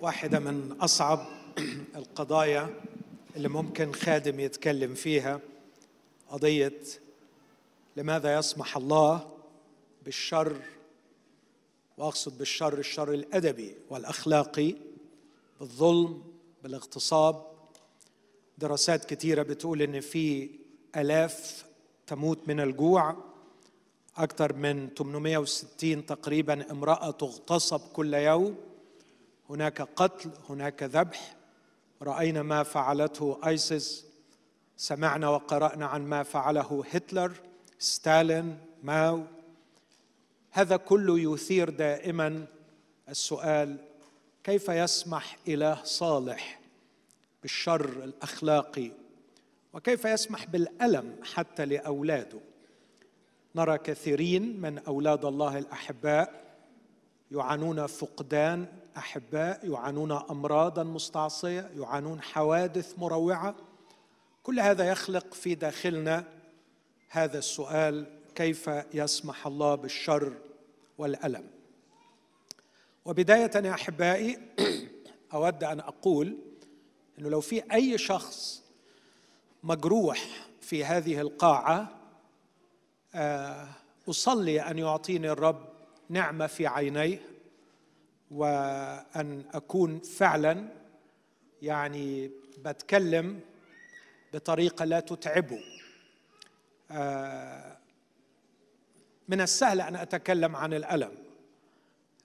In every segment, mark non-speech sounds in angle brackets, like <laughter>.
واحدة من أصعب <clears throat> القضايا اللي ممكن خادم يتكلم فيها قضية لماذا يسمح الله بالشر وأقصد بالشر الشر الأدبي والأخلاقي بالظلم بالاغتصاب. دراسات كتيرة بتقول إن في آلاف تموت من الجوع أكثر من 860 تقريبا امرأة تغتصب كل يوم. هناك قتل هناك ذبح. رأينا ما فعلته ايسيس سمعنا وقرأنا عن ما فعله هتلر ستالين ماو. هذا كله يثير دائما السؤال كيف يسمح إله صالح بالشر الأخلاقي؟ وكيف يسمح بالألم حتى لأولاده؟ نرى كثيرين من أولاد الله الأحباء يعانون فقدان أحباء يعانون امراضا مستعصية يعانون حوادث مروعة. كل هذا يخلق في داخلنا هذا السؤال كيف يسمح الله بالشر والألم؟ وبداية يا أحبائي <clears throat> أود أن أقول إنه لو في أي شخص مجروح في هذه القاعة آه، أصلي أن يعطيني الرب نعمة في عينيه وأن أكون فعلا يعني بتكلم بطريقة لا تتعبه. آه، من السهل أن أتكلم عن الألم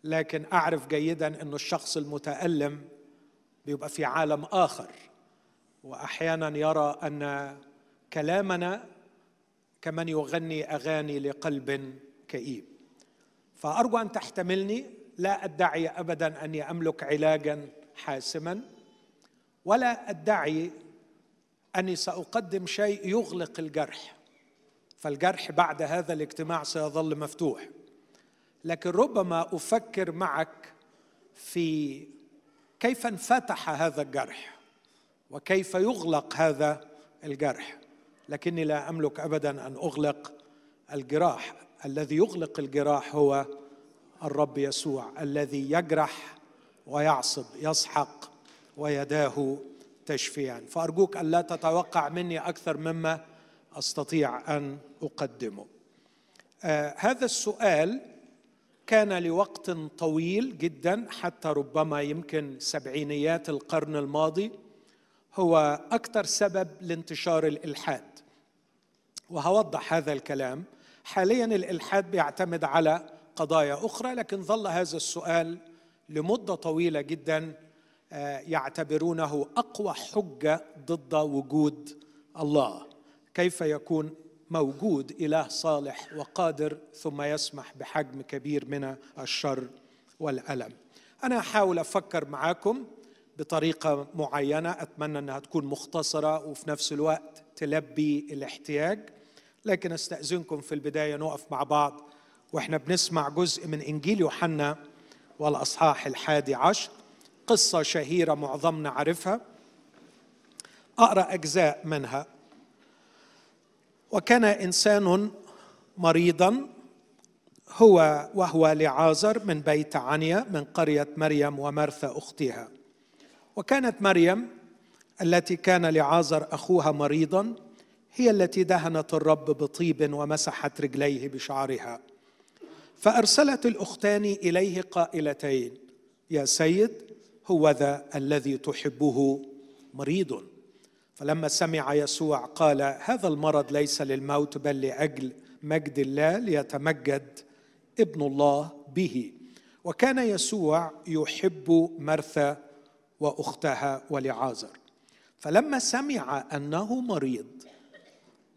لكن أعرف جيدا ان الشخص المتألم بيبقى في عالم آخر. واحيانا يرى أن كلامنا كمن يغني أغاني لقلب كئيب. فأرجو أن تحتملني لا أدعي ابدا أني أملك علاجا حاسما ولا أدعي أني سأقدم شيء يغلق الجرح. فالجرح بعد هذا الاجتماع سيظل مفتوح. لكن ربما أفكر معك في كيف انفتح هذا الجرح وكيف يغلق هذا الجرح. لكني لا أملك ابدا أن أغلق الجراح. الذي يغلق الجراح هو الرب يسوع الذي يجرح ويعصب يسحق ويداه تشفيا فأرجوك أن لا تتوقع مني أكثر مما أستطيع أن أقدمه. آه هذا السؤال كان لوقت طويل جدا حتى ربما يمكن سبعينيات القرن الماضي. هو أكثر سبب لانتشار الإلحاد. وهوضح هذا الكلام. حاليا الإلحاد بيعتمد على قضايا أخرى لكن ظل هذا السؤال لمدة طويلة جدا آه، يعتبرونه أقوى حجة ضد وجود الله. كيف يكون موجود إله صالح وقادر ثم يسمح بحجم كبير من الشر والألم؟ أنا أحاول أفكر معاكم بطريقة معينة. أتمنى أنها تكون مختصرة وفي نفس الوقت تلبي الاحتياج لكن أستأذنكم في البداية نقف مع بعض وإحنا بنسمع جزء من إنجيل يوحنا والأصحاح الحادي عشر قصة شهيرة معظمنا عارفها. أقرأ أجزاء منها. وكان إنسان مريضا هو وهو لعازر من بيت عنيا من قرية مريم ومرثى اختها وكانت مريم التي كان لعازر أخوها مريضا هي التي دهنت الرب بطيب ومسحت رجليه بشعرها. فأرسلت الأختان إليه قائلتين يا سيد هو ذا الذي تحبه مريض. فلما سمع يسوع قال هذا المرض ليس للموت بل لأجل مجد الله ليتمجد ابن الله به. وكان يسوع يحب مرثى وأختها ولعازر. فلما سمع أنه مريض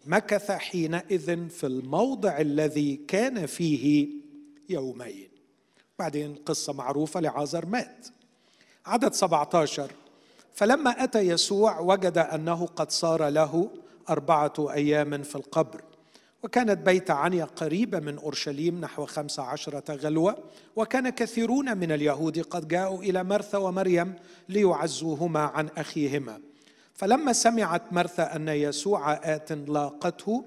مكث حينئذ في الموضع الذي كان فيه يومين. بعدين قصة معروفة لعازر مات. عدد 17 فلما أتى يسوع وجد أنه قد صار له أربعة أيام في القبر. وكانت بيت عنيا قريبة من أورشليم نحو خمسة عشرة غلوة. وكان كثيرون من اليهود قد جاءوا إلى مرثى ومريم ليعزوهما عن أخيهما. فلما سمعت مرثى أن يسوع آت لاقته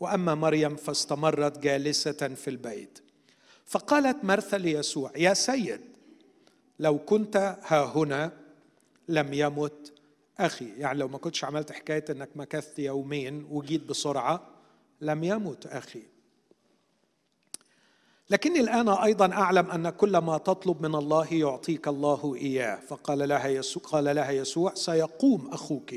وأما مريم فاستمرت جالسة في البيت. فقالت مرثى ليسوع يا سيد لو كنت ها هنا لم يمت أخي. يعني لو ما كنتش عملت حكاية إنك مكثت يومين وجيت بسرعة لم يمت أخي. لكني الآن أيضا أعلم أن كل ما تطلب من الله يعطيك الله إياه. فقال لها يسوع قال لها يسوع سيقوم أخوك.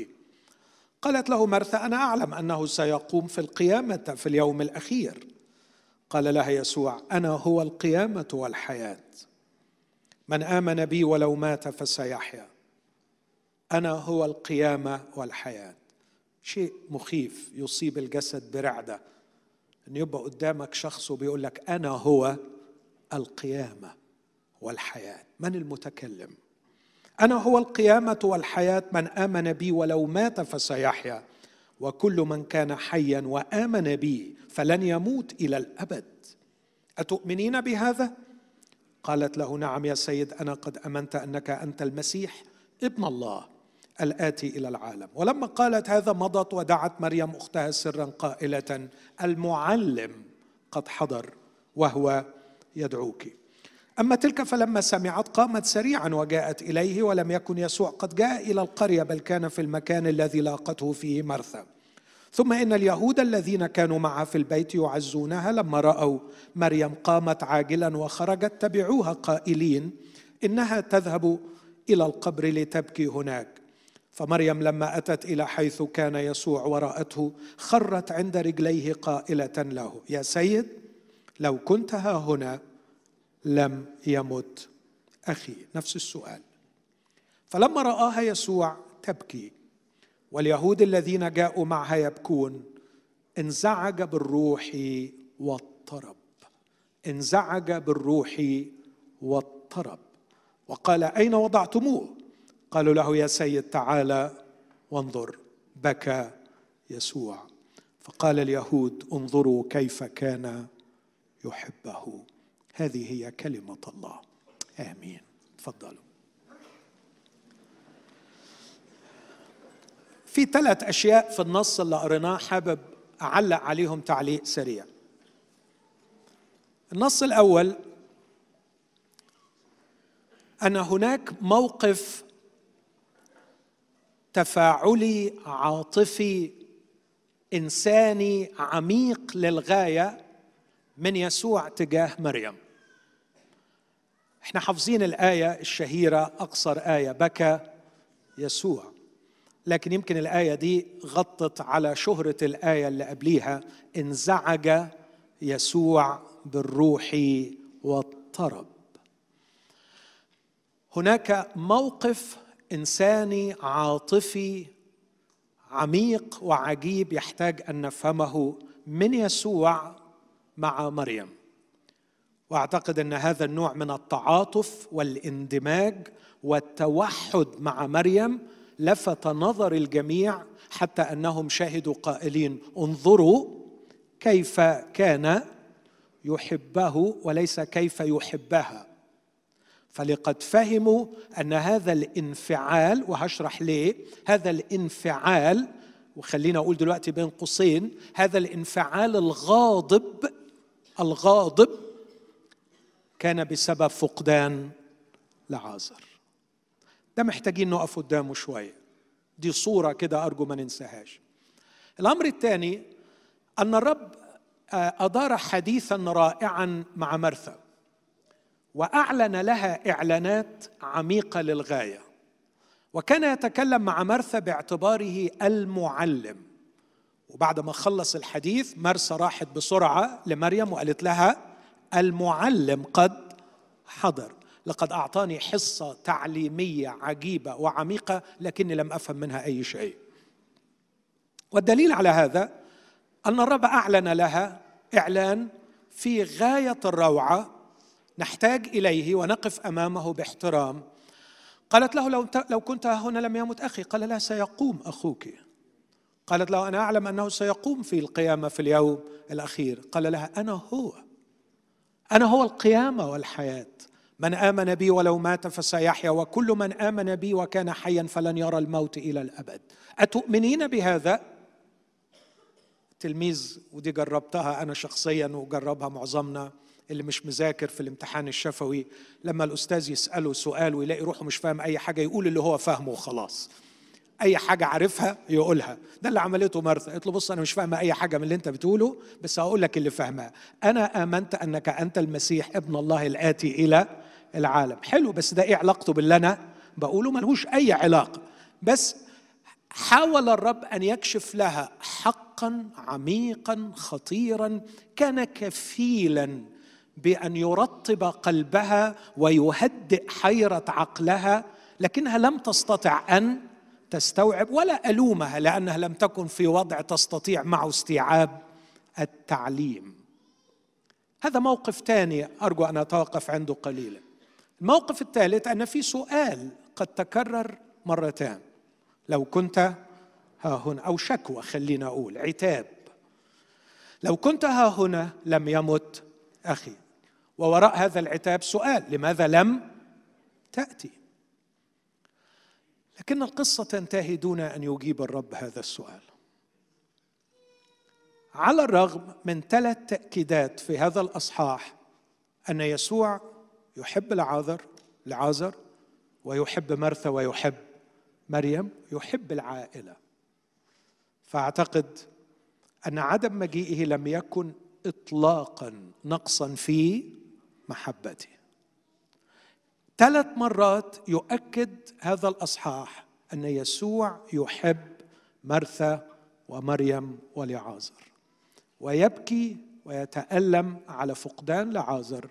قالت له مرثا أنا أعلم أنه سيقوم في القيامة في اليوم الأخير. قال لها يسوع أنا هو القيامة والحياة. من آمن بي ولو مات فسيحيا. أنا هو القيامة والحياة. شيء مخيف يصيب الجسد برعدة. إن يبقى قدامك شخص وبيقول لك أنا هو القيامة والحياة. من المتكلم؟ أنا هو القيامة والحياة. من آمن بي ولو مات فسيحيا. وكل من كان حيا وآمن بي فلن يموت إلى الأبد. أتؤمنين بهذا؟ قالت له نعم يا سيد أنا قد أمنت أنك أنت المسيح ابن الله الآتي إلى العالم. ولما قالت هذا مضت ودعت مريم أختها سرا قائلة المعلم قد حضر وهو يدعوك. أما تلك فلما سمعت قامت سريعا وجاءت إليه ولم يكن يسوع قد جاء إلى القرية بل كان في المكان الذي لاقته فيه مرثا. ثم إن اليهود الذين كانوا معها في البيت يعزونها لما رأوا مريم قامت عاجلا وخرجت تبعوها قائلين إنها تذهب إلى القبر لتبكي هناك. فمريم لما أتت إلى حيث كان يسوع ورأته خرت عند رجليه قائلة له يا سيد لو كنت ها هنا لم يمت أخي. نفس السؤال. فلما رآها يسوع تبكي واليهود الذين جاءوا معها يبكون. انزعج بالروح واضطرب انزعج بالروح واضطرب وقال أين وضعتموه؟ قالوا له يا سيد تعالى وانظر. بكى يسوع. فقال اليهود انظروا كيف كان يحبه. هذه هي كلمة الله. آمين. تفضلوا. في ثلاث أشياء في النص اللي قريناه حابب أعلق عليهم تعليق سريع. النص الأول أن هناك موقف تفاعلي عاطفي إنساني عميق للغاية من يسوع تجاه مريم. إحنا حافظين الآية الشهيرة أقصر آية بكى يسوع. لكن يمكن الآية دي غطت على شهرة الآية اللي قبليها. انزعج يسوع بالروح واضطرب هناك موقف إنساني عاطفي عميق وعجيب يحتاج أن نفهمه من يسوع مع مريم. وأعتقد أن هذا النوع من التعاطف والإندماج والتوحد مع مريم لفت نظر الجميع حتى أنهم شهدوا قائلين انظروا كيف كان يحبه وليس كيف يحبها. فلقد فهموا أن هذا الانفعال وهشرح ليه هذا الانفعال وخلينا أقول دلوقتي بين قوسين هذا الانفعال الغاضب الغاضب كان بسبب فقدان لعازر ده محتاجين نقف قدامه شوية. دي صورة كده أرجو ما ننساهاش. الأمر الثاني أن الرب آه، أدار حديثا رائعا مع مرثا وأعلن لها إعلانات عميقة للغاية. وكان يتكلم مع مرثا باعتباره المعلم. وبعد ما خلص الحديث مرثا راحت بسرعة لمريم وقالت لها المعلم قد حضر. لقد أعطاني حصة تعليمية عجيبة وعميقة لكني لم أفهم منها أي شيء. والدليل على هذا أن الرب أعلن لها إعلان في غاية الروعة نحتاج إليه ونقف أمامه باحترام. قالت له لو لو كنت هنا لم يمت أخي. قال لا سيقوم أخوك. قالت له أنا أعلم أنه سيقوم في القيامة في اليوم الأخير. قال لها أنا هو. أنا هو القيامة والحياة. من آمن بي ولو مات فسيحيا وكل من آمن بي وكان حيا فلن يرى الموت إلى الأبد. أتؤمنين بهذا؟ تلميذ ودي جربتها أنا شخصيا وجربها معظمنا اللي مش مذاكر في الامتحان الشفوي. لما الأستاذ يسأله سؤال ويلاقي روحه مش فاهم أي حاجة يقول اللي هو فاهمه وخلاص. أي حاجة عارفها يقولها. ده اللي عملته مرثا قالت له بص أنا مش فاهمة أي حاجة من اللي أنت بتقوله بس هقول لك اللي فاهمها. أنا آمنت أنك أنت المسيح ابن الله الآتي إلى العالم. حلو بس ده إيه علاقته باللي أنا بقوله ملهوش أي علاقة. بس حاول الرب أن يكشف لها حقا عميقا خطيرا كان كفيلا بأن يرطب قلبها ويهدئ حيرة عقلها لكنها لم تستطع أن تستوعب ولا ألومها لأنها لم تكن في وضع تستطيع معه استيعاب التعليم. هذا موقف ثاني أرجو أن أتوقف عنده قليلا. الموقف الثالث أن في سؤال قد تكرر مرتان. لو كنت ها هنا أو شكوى خلينا أقول عتاب. لو كنت ها هنا لم يمت أخي. ووراء هذا العتاب سؤال لماذا لم تأتي؟ لكن القصة تنتهي دون أن يجيب الرب هذا السؤال. على الرغم من ثلاث تأكيدات في هذا الأصحاح أن يسوع يحب العاذر لعازر ويحب مرثا ويحب مريم يحب العائلة. فأعتقد أن عدم مجيئه لم يكن اطلاقا نقصا في محبته. ثلاث مرات يؤكد هذا الأصحاح أن يسوع يحب مرثا ومريم ولعازر ويبكي ويتألم على فقدان لعازر.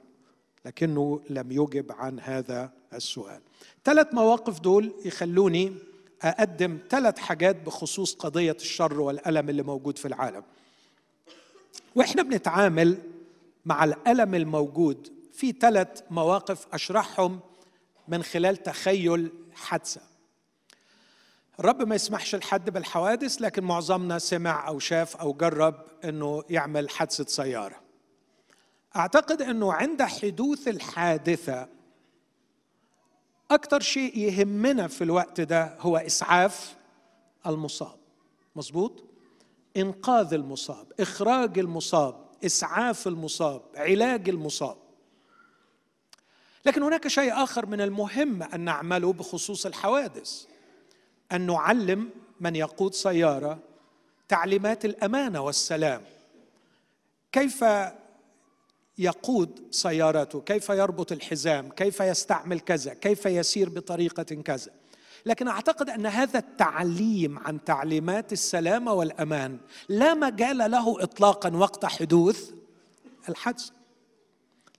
لكنه لم يجب عن هذا السؤال. ثلاث مواقف دول يخلوني أقدم ثلاث حاجات بخصوص قضية الشر والألم اللي موجود في العالم. وإحنا بنتعامل مع الألم الموجود في ثلاث مواقف أشرحهم من خلال تخيل حادثة. الرب ما يسمحش لحد بالحوادث لكن معظمنا سمع أو شاف أو جرب إنه يعمل حادثة سيارة. أعتقد إنه عند حدوث الحادثة أكثر شيء يهمنا في الوقت ده هو إسعاف المصاب. مظبوط؟ إنقاذ المصاب إخراج المصاب إسعاف المصاب علاج المصاب. لكن هناك شيء آخر من المهم أن نعمله بخصوص الحوادث. أن نعلم من يقود سيارة تعليمات الأمانة والسلام. كيف يقود سيارته كيف يربط الحزام كيف يستعمل كذا كيف يسير بطريقة كذا. لكن أعتقد أن هذا التعليم عن تعليمات السلامة والأمان لا مجال له اطلاقا وقت حدوث الحادثة.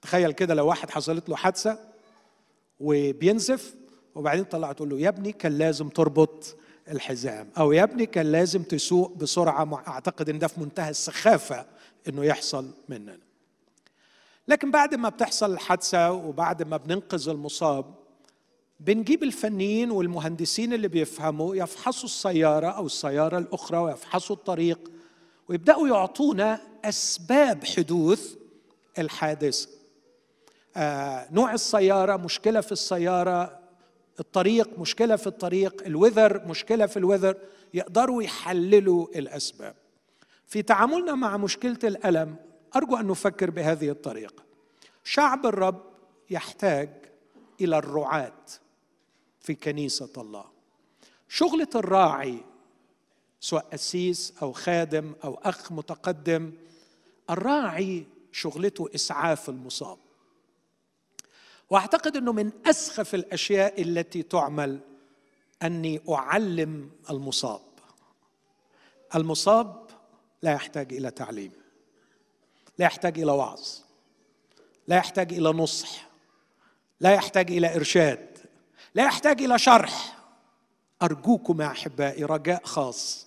تخيل كده لو واحد حصلت له حادثة وبينزف وبعدين طلع تقول له يا ابني كان لازم تربط الحزام أو يا ابني كان لازم تسوق بسرعة أعتقد إن ده في منتهى السخافة إنه يحصل مننا. لكن بعد ما بتحصل الحادثة وبعد ما بننقذ المصاب بنجيب الفنيين والمهندسين اللي بيفهموا يفحصوا السيارة أو السيارة الأخرى ويفحصوا الطريق ويبدأوا يعطونا أسباب حدوث الحادثه آه نوع السيارة مشكلة في السيارة الطريق مشكلة في الطريق الوذر مشكلة في الوذر يقدروا يحللوا الأسباب. في تعاملنا مع مشكلة الألم أرجو أن نفكر بهذه الطريقة. شعب الرب يحتاج إلى الرعاة في كنيسة الله. شغلة الراعي سواء قسيس أو خادم أو أخ متقدم الراعي شغلته إسعاف المصاب. وأعتقد إنه من أسخف الأشياء التي تعمل أني أعلم المصاب. المصاب لا يحتاج إلى تعليم. لا يحتاج إلى وعظ لا يحتاج إلى نصح لا يحتاج إلى إرشاد لا يحتاج إلى شرح. أرجوكم يا أحبائي رجاء خاص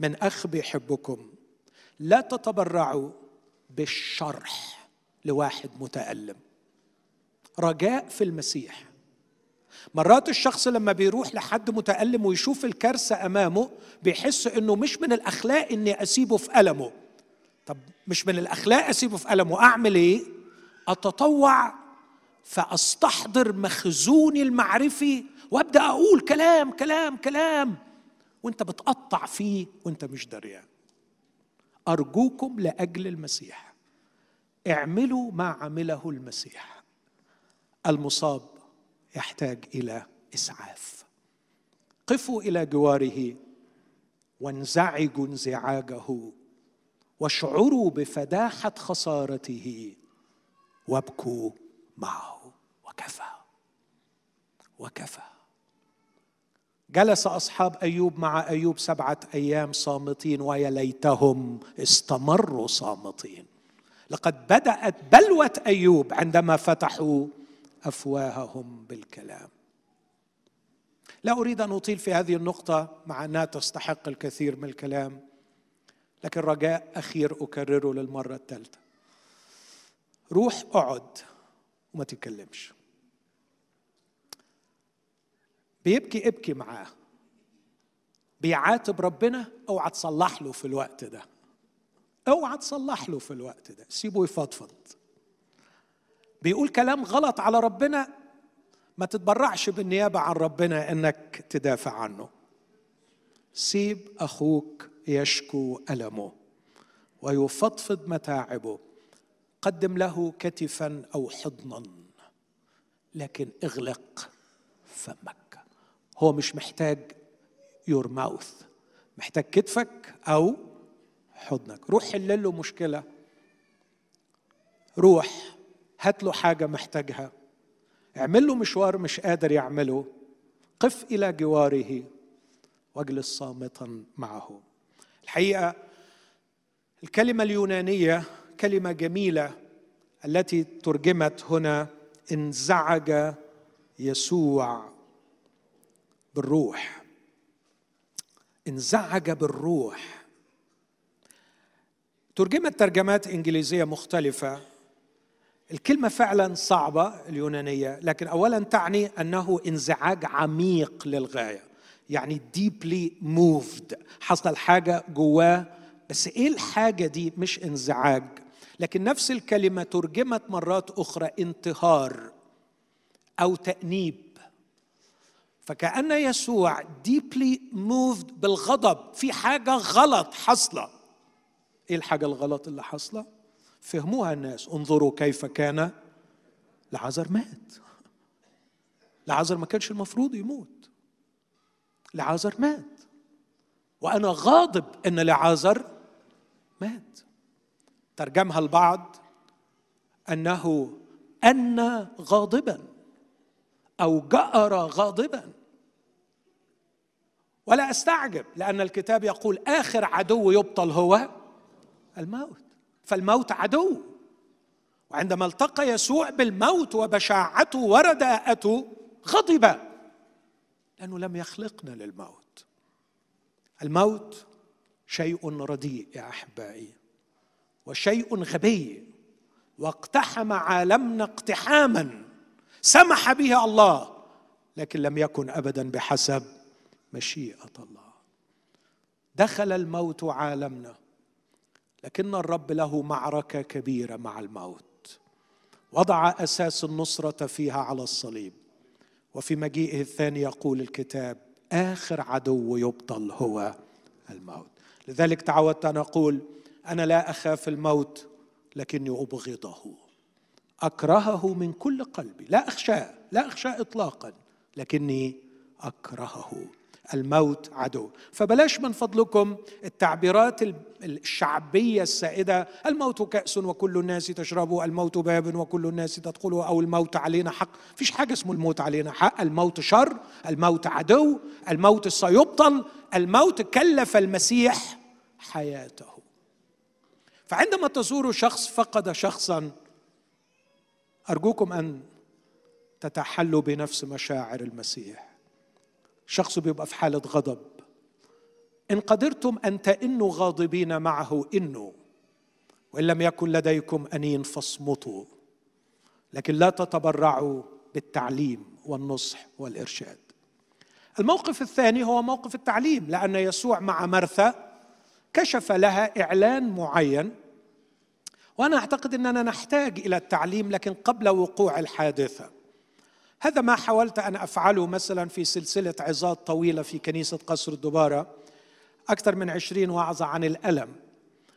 من أخ بيحبكم لا تتبرعوا بالشرح لواحد متألم. رجاء في المسيح. مرات الشخص لما بيروح لحد متألم ويشوف الكارثة أمامه بيحس إنه مش من الأخلاق إني أسيبه في ألمه. طب مش من الأخلاق أسيبه في ألمه أعمل إيه؟ أتطوع فأستحضر مخزوني المعرفي وأبدأ أقول كلام كلام كلام. وأنت بتقطع فيه وأنت مش دريان. أرجوكم لأجل المسيح. اعملوا ما عمله المسيح. المصاب يحتاج إلى إسعاف. قفوا إلى جواره وانزعجوا انزعاجه. واشعروا بفداحة خسارته. وابكوا معه. وكفى. وكفى. جلس أصحاب أيوب مع أيوب سبعة أيام صامتين ويا ليتهم استمروا صامتين. لقد بدأت بلوة أيوب عندما فتحوا أفواههم بالكلام. لا أريد أن أطيل في هذه النقطة مع أنها تستحق الكثير من الكلام. لكن رجاء أخير أكرره للمرة الثالثة. روح أقعد وما تتكلمش. بيبكي ابكي معاه. بيعاتب ربنا أوعى تصلح له في الوقت ده. أوعى تصلح له في الوقت ده. سيبه يفضفض. بيقول كلام غلط على ربنا ما تتبرعش بالنيابة عن ربنا إنك تدافع عنه. سيب أخوك يشكو ألمه ويفضفض متاعبه. قدم له كتفا أو حضنا لكن اغلق فمك. هو مش محتاج يور ماوث محتاج كتفك أو حضنك. روح حل له مشكلة. روح هات له حاجة محتاجها. اعمل له مشوار مش قادر يعمله. قف إلى جواره واجلس صامتا معه. الحقيقة الكلمة اليونانية كلمة جميلة التي ترجمت هنا انزعج يسوع بالروح. انزعج بالروح. ترجمت ترجمات إنجليزية مختلفة. الكلمة فعلا صعبة اليونانية لكن اولا تعني أنه انزعاج عميق للغاية. يعني deeply moved. حصل حاجة جواه بس إيه الحاجة دي؟ مش انزعاج. لكن نفس الكلمة ترجمت مرات أخرى انتهار أو تأنيب. فكأن يسوع deeply moved بالغضب. في حاجة غلط حصلة إيه الحاجة الغلط اللي حصلة فهموها الناس. انظروا كيف كان لعازر مات. لعازر ما كانش المفروض يموت. لعازر مات. وأنا غاضب إن لعازر مات. ترجمها البعض أنه أن غاضبا أو جأر غاضبا. ولا أستعجب لأن الكتاب يقول آخر عدو يبطل هو الموت. فالموت عدو. وعندما التقى يسوع بالموت وبشاعته ورداءته غضب. لأنه لم يخلقنا للموت. الموت شيء رديء يا أحبائي وشيء غبي واقتحم عالمنا اقتحاما سمح به الله لكن لم يكن أبدا بحسب مشيئة الله. دخل الموت عالمنا لكن الرب له معركة كبيرة مع الموت. وضع أساس النصرة فيها على الصليب. وفي مجيئه الثاني يقول الكتاب آخر عدو يبطل هو الموت. لذلك تعودت أن أقول أنا لا أخاف الموت لكني أبغضه. أكرهه من كل قلبي. لا أخشاه لا أخشاه اطلاقا لكني أكرهه. الموت عدو. فبلاش من فضلكم التعبيرات الشعبية السائدة الموت كأس وكل الناس تشربه الموت باب وكل الناس تدخله أو الموت علينا حق. فيش حاجة اسمه الموت علينا حق. الموت شر الموت عدو الموت سيبطل الموت كلف المسيح حياته. فعندما تزور شخص فقد شخصا أرجوكم أن تتحلوا بنفس مشاعر المسيح. شخص بيبقى في حالة غضب. إن قدرتم أن تئنوا غاضبين معه إنوا. وإن لم يكن لديكم أنين فاصمتوا. لكن لا تتبرعوا بالتعليم والنصح والإرشاد. الموقف الثاني هو موقف التعليم لأن يسوع مع مرثا كشف لها إعلان معين. وأنا أعتقد إننا نحتاج إلى التعليم لكن قبل وقوع الحادثة. هذا ما حاولت أن أفعله مثلا في سلسلة عظات طويلة في كنيسة قصر الدباره أكثر من عشرين وعظة عن الألم.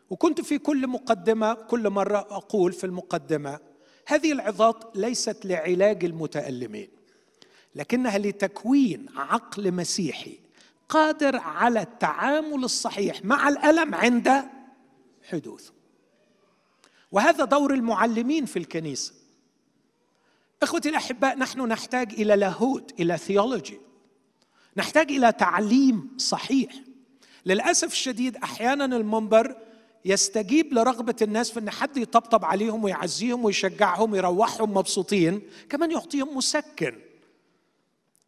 وكنت في كل مقدمة كل مرة أقول في المقدمة هذه العظات ليست لعلاج المتألمين لكنها لتكوين عقل مسيحي قادر على التعامل الصحيح مع الألم عند حدوثه. وهذا دور المعلمين في الكنيسة. إخوتي الأحباء نحن نحتاج إلى لاهوت إلى ثيولوجي. نحتاج إلى تعليم صحيح. للأسف الشديد أحيانا المنبر يستجيب لرغبة الناس في إن حد يطبطب عليهم ويعزيهم ويشجعهم ويروحهم مبسوطين كمان يعطيهم مسكن.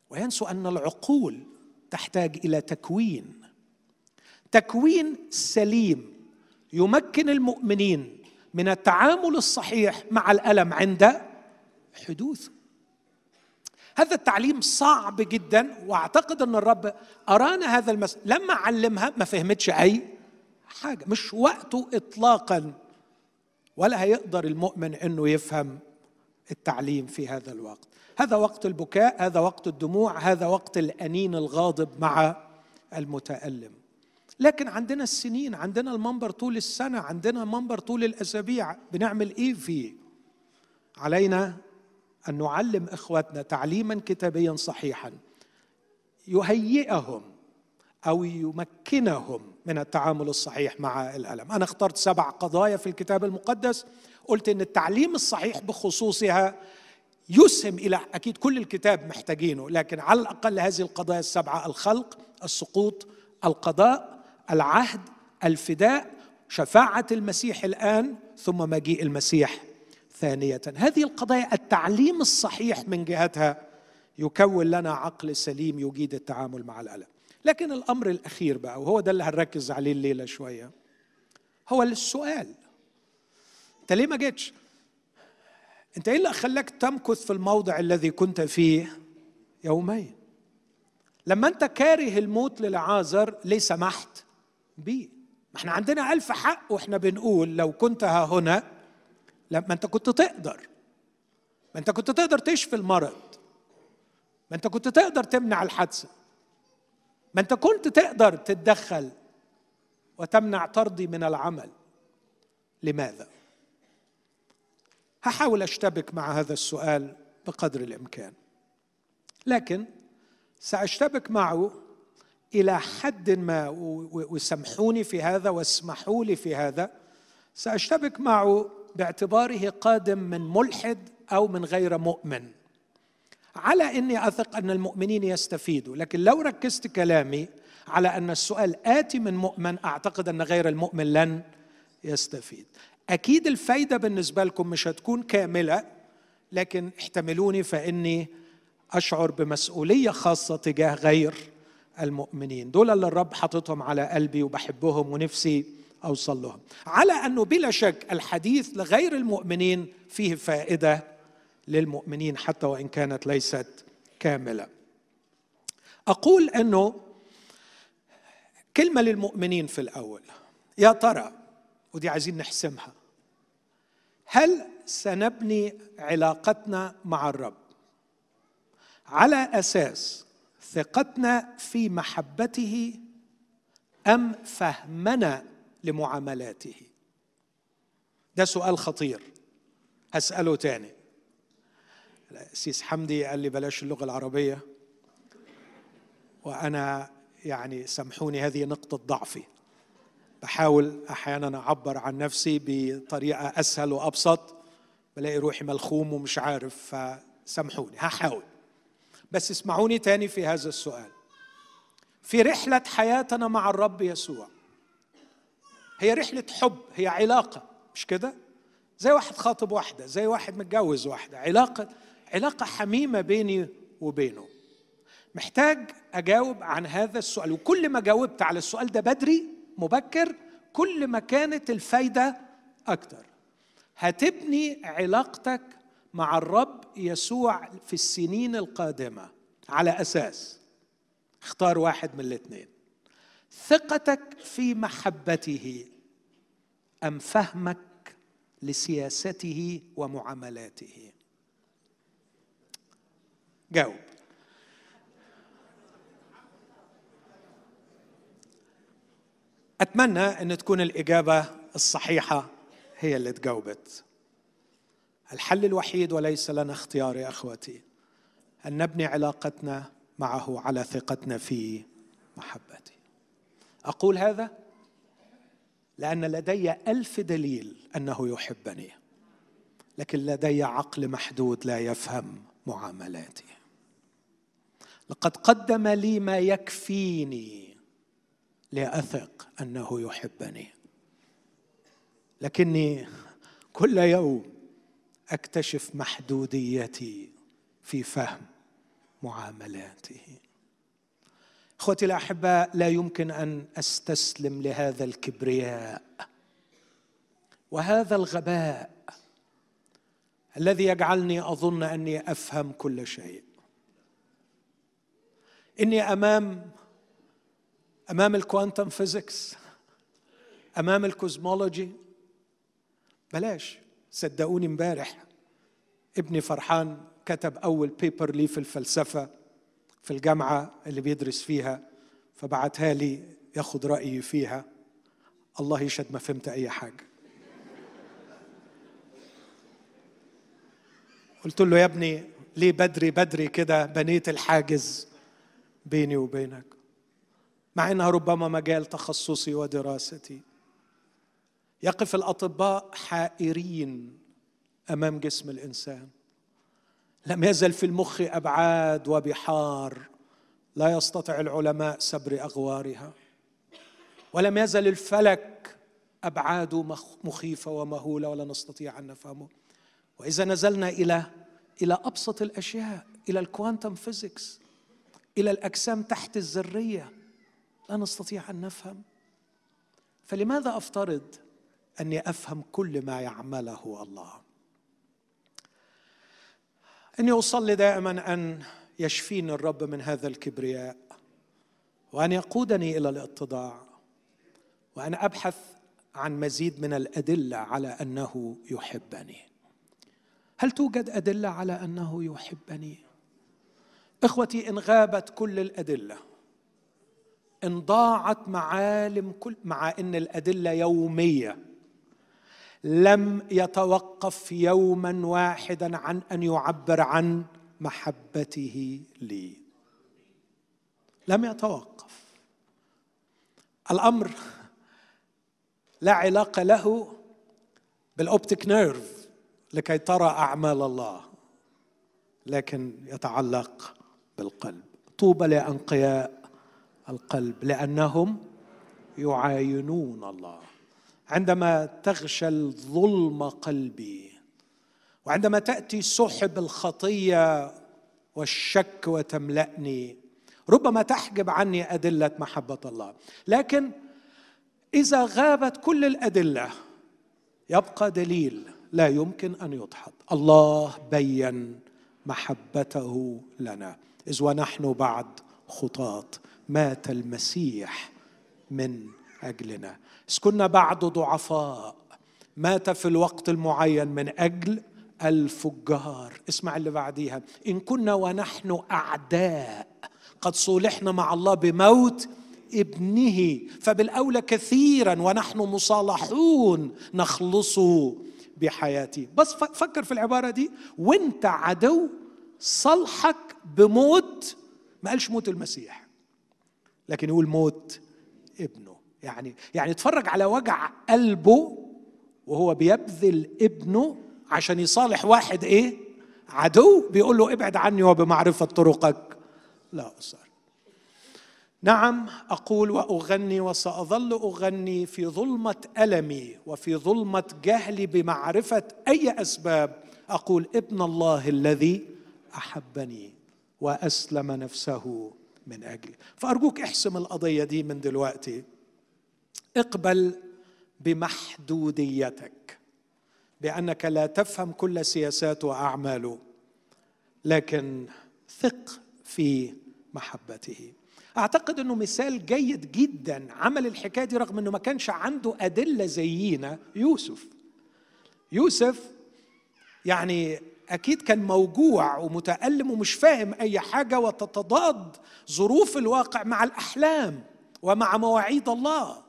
وينسوا أن العقول تحتاج إلى تكوين. تكوين سليم يمكن المؤمنين من التعامل الصحيح مع الألم عند حدوثه هذا التعليم صعب جدا وأعتقد أن الرب أرانا هذا المس لما علمها ما فهمتش أي حاجة. مش وقته اطلاقا. ولا هيقدر المؤمن إنه يفهم التعليم في هذا الوقت. هذا وقت البكاء هذا وقت الدموع هذا وقت الأنين الغاضب مع المتألم. لكن عندنا السنين عندنا المنبر طول السنة عندنا منبر طول الأسابيع. بنعمل إيه فيه؟ علينا أن نعلم إخوتنا تعليما كتابيا صحيحا يهيئهم أو يمكنهم من التعامل الصحيح مع الألم. أنا اخترت سبع قضايا في الكتاب المقدس. قلت إن التعليم الصحيح بخصوصها يسهم إلى أكيد كل الكتاب محتاجينه لكن على الأقل هذه القضايا السبعة الخلق السقوط القضاء العهد الفداء شفاعة المسيح الآن ثم مجيء المسيح ثانية. هذه القضايا التعليم الصحيح من جهتها يكون لنا عقل سليم يجيد التعامل مع الألم. لكن الأمر الأخير بقى وهو ده اللي هنركز عليه الليلة شوية هو السؤال. أنت ليه ما جيتش؟ أنت إيه اللي خلاك تمكث في الموضع الذي كنت فيه يومين؟ لما أنت كاره الموت للعازر ليه سمحت بيه ما إحنا عندنا ألف حق وإحنا بنقول لو كنت ها هنا لما انت كنت تقدر. ما انت كنت تقدر تشفي المرض. ما انت كنت تقدر تمنع الحادثة. ما انت كنت تقدر تتدخل وتمنع طردي من العمل. لماذا؟ هحاول أشتبك مع هذا السؤال بقدر الإمكان. لكن سأشتبك معه إلى حد ما وسامحوني في هذا واسمحوا لي في هذا. سأشتبك معه باعتباره قادم من ملحد أو من غير مؤمن. على إني أثق أن المؤمنين يستفيدوا لكن لو ركزت كلامي على أن السؤال آتي من مؤمن أعتقد أن غير المؤمن لن يستفيد. أكيد الفايدة بالنسبة لكم مش هتكون كاملة لكن احتملوني فإني أشعر بمسؤولية خاصة تجاه غير المؤمنين. دول اللي الرب حاططهم على قلبي وبحبهم ونفسي اوصل لهم على أنه بلا شك الحديث لغير المؤمنين فيه فائدة للمؤمنين حتى وإن كانت ليست كاملة. أقول أنه كلمة للمؤمنين في الأول. يا ترى ودي عايزين نحسمها. هل سنبني علاقتنا مع الرب؟ على أساس ثقتنا في محبته أم فهمنا لمعاملاته. ده سؤال خطير. هسأله تاني. السيس حمدي قال لي بلاش اللغة العربية. وأنا يعني سامحوني هذه نقطة ضعفي. بحاول أحيانا أعبر عن نفسي بطريقة أسهل وأبسط بلاقي روحي ملخوم ومش عارف فسامحوني هحاول. بس اسمعوني تاني في هذا السؤال. في رحلة حياتنا مع الرب يسوع هي رحلة حب هي علاقة مش كده؟ زي واحد خاطب واحدة زي واحد متجوز واحدة علاقة علاقة حميمة بيني وبينه. محتاج أجاوب عن هذا السؤال وكل ما جاوبت على السؤال ده بدري مبكر كل ما كانت الفايدة أكتر. هتبني علاقتك مع الرب يسوع في السنين القادمة. على أساس اختار واحد من الاثنين. ثقتك في محبته أم فهمك لسياسته ومعاملاته؟ جاوب. أتمنى إن تكون الإجابة الصحيحة هي اللي تجاوبت. الحل الوحيد وليس لنا اختيار يا أخوتي أن نبني علاقتنا معه على ثقتنا في محبته. أقول هذا لأن لدي ألف دليل أنه يحبني لكن لدي عقل محدود لا يفهم معاملاتي. لقد قدم لي ما يكفيني لأثق أنه يحبني. لكني كل يوم أكتشف محدوديتي في فهم معاملاته إخوتي الاحباء لا يمكن أن أستسلم لهذا الكبرياء وهذا الغباء الذي يجعلني أظن أني أفهم كل شيء. إني أمام أمام ال quantum physics أمام ال cosmology بلاش صدقوني امبارح ابني فرحان كتب أول بيبر لي في الفلسفة. في الجامعة اللي بيدرس فيها فبعتها لي ياخد رأيي فيها. الله يشهد ما فهمت أي حاجة. قلت له يا ابني ليه بدري بدري كده بنيت الحاجز بيني وبينك؟ مع إنها ربما مجال تخصصي ودراستي. يقف الأطباء حائرين أمام جسم الإنسان. لم يزل في المخ أبعاد وبحار لا يستطيع العلماء سبر أغوارها ولم يزل الفلك ابعاده مخيفة ومهولة ولا نستطيع أن نفهمه. وإذا نزلنا إلى إلى أبسط الأشياء إلى ال quantum physics إلى الأجسام تحت الذرية لا نستطيع أن نفهم. فلماذا أفترض أني أفهم كل ما يعمله الله؟ إني أصلي دائما أن يشفيني الرب من هذا الكبرياء وأن يقودني إلى الاتضاع وأن أبحث عن مزيد من الأدلة على أنه يحبني. هل توجد أدلة على أنه يحبني؟ إخوتي إن غابت كل الأدلة إن ضاعت معالم كل مع إن الأدلة يومية لم يتوقف يوما واحدا عن أن يعبر عن محبته لي. لم يتوقف. الأمر لا علاقة له بالأوبتيك نيرف لكي ترى أعمال الله لكن يتعلق بالقلب. طوبى لأنقياء القلب لأنهم يعاينون الله. عندما تغشى الظلم قلبي وعندما تأتي سحب الخطية والشك وتملأني ربما تحجب عني أدلة محبة الله. لكن إذا غابت كل الأدلة يبقى دليل لا يمكن أن يدحض الله بين محبته لنا. إذ ونحن بعد خطاة مات المسيح من أجلنا. اذ كنا بعد ضعفاء. مات في الوقت المعين من أجل الفجار. اسمع اللي بعديها. إن كنا ونحن أعداء قد صولحنا مع الله بموت ابنه. فبالأولى كثيرا ونحن مصالحون نخلص بحياته بس فكر في العبارة دي. وإنت عدو صلحك بموت. ما قالش موت المسيح لكن يقول موت ابنه. يعني يعني اتفرج على وجع قلبه وهو بيبذل ابنه عشان يصالح واحد إيه؟ عدو بيقول له ابعد عني وبمعرفة طرقك. لا أصر نعم أقول وأغني وسأظل أغني في ظلمة ألمي وفي ظلمة جهلي بمعرفة أي أسباب. أقول ابن الله الذي أحبني وأسلم نفسه من أجلي. فأرجوك احسم القضية دي من دلوقتي. اقبل بمحدوديتك بأنك لا تفهم كل سياساته وأعماله لكن ثق في محبته. أعتقد إنه مثال جيد جدا عمل الحكاية دي رغم إنه ما كانش عنده أدلة زينا يوسف يوسف يعني أكيد كان موجوع ومتألم ومش فاهم أي حاجة وتتضاد ظروف الواقع مع الأحلام ومع مواعيد الله.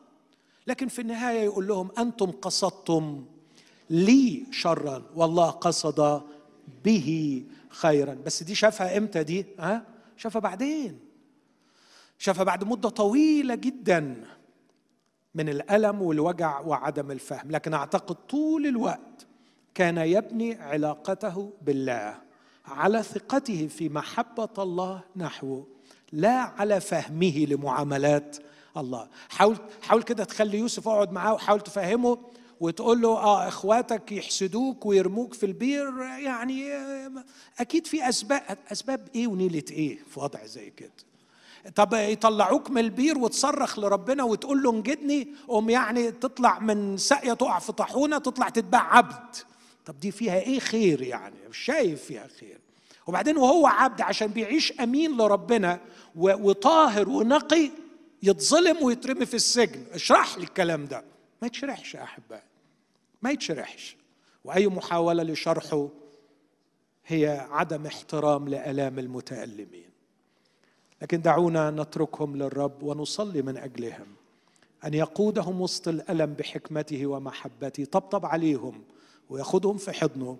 لكن في النهاية يقول لهم أنتم قصدتم لي شرا والله قصد به خيرا. بس دي شافها إمتى دي؟ ها؟ شافها بعدين. شافها بعد مدة طويلة جدا من الألم والوجع وعدم الفهم. لكن أعتقد طول الوقت كان يبني علاقته بالله على ثقته في محبة الله نحوه لا على فهمه لمعاملات الله. حاول حاول كده تخلي يوسف اقعد معاه وحاول تفهمه وتقول له آه إخواتك يحسدوك ويرموك في البير يعني أكيد في أسباب أسباب إيه ونيلة إيه في وضع زي كده. طب يطلعوك من البير وتصرخ لربنا وتقول له انجدني قوم يعني تطلع من ساقية تقع في طاحونة تطلع تتباع عبد. طب دي فيها إيه خير يعني؟ مش شايف فيها خير. وبعدين وهو عبد عشان بيعيش أمين لربنا وطاهر ونقي يتظلم ويترمي في السجن. اشرح لي الكلام ده. ما يتشرحش يا احبائي ما يتشرحش. وأي محاولة لشرحه هي عدم احترام لآلام المتألمين. لكن دعونا نتركهم للرب ونصلي من أجلهم. أن يقودهم وسط الألم بحكمته ومحبته طبطب عليهم وياخدهم في حضنه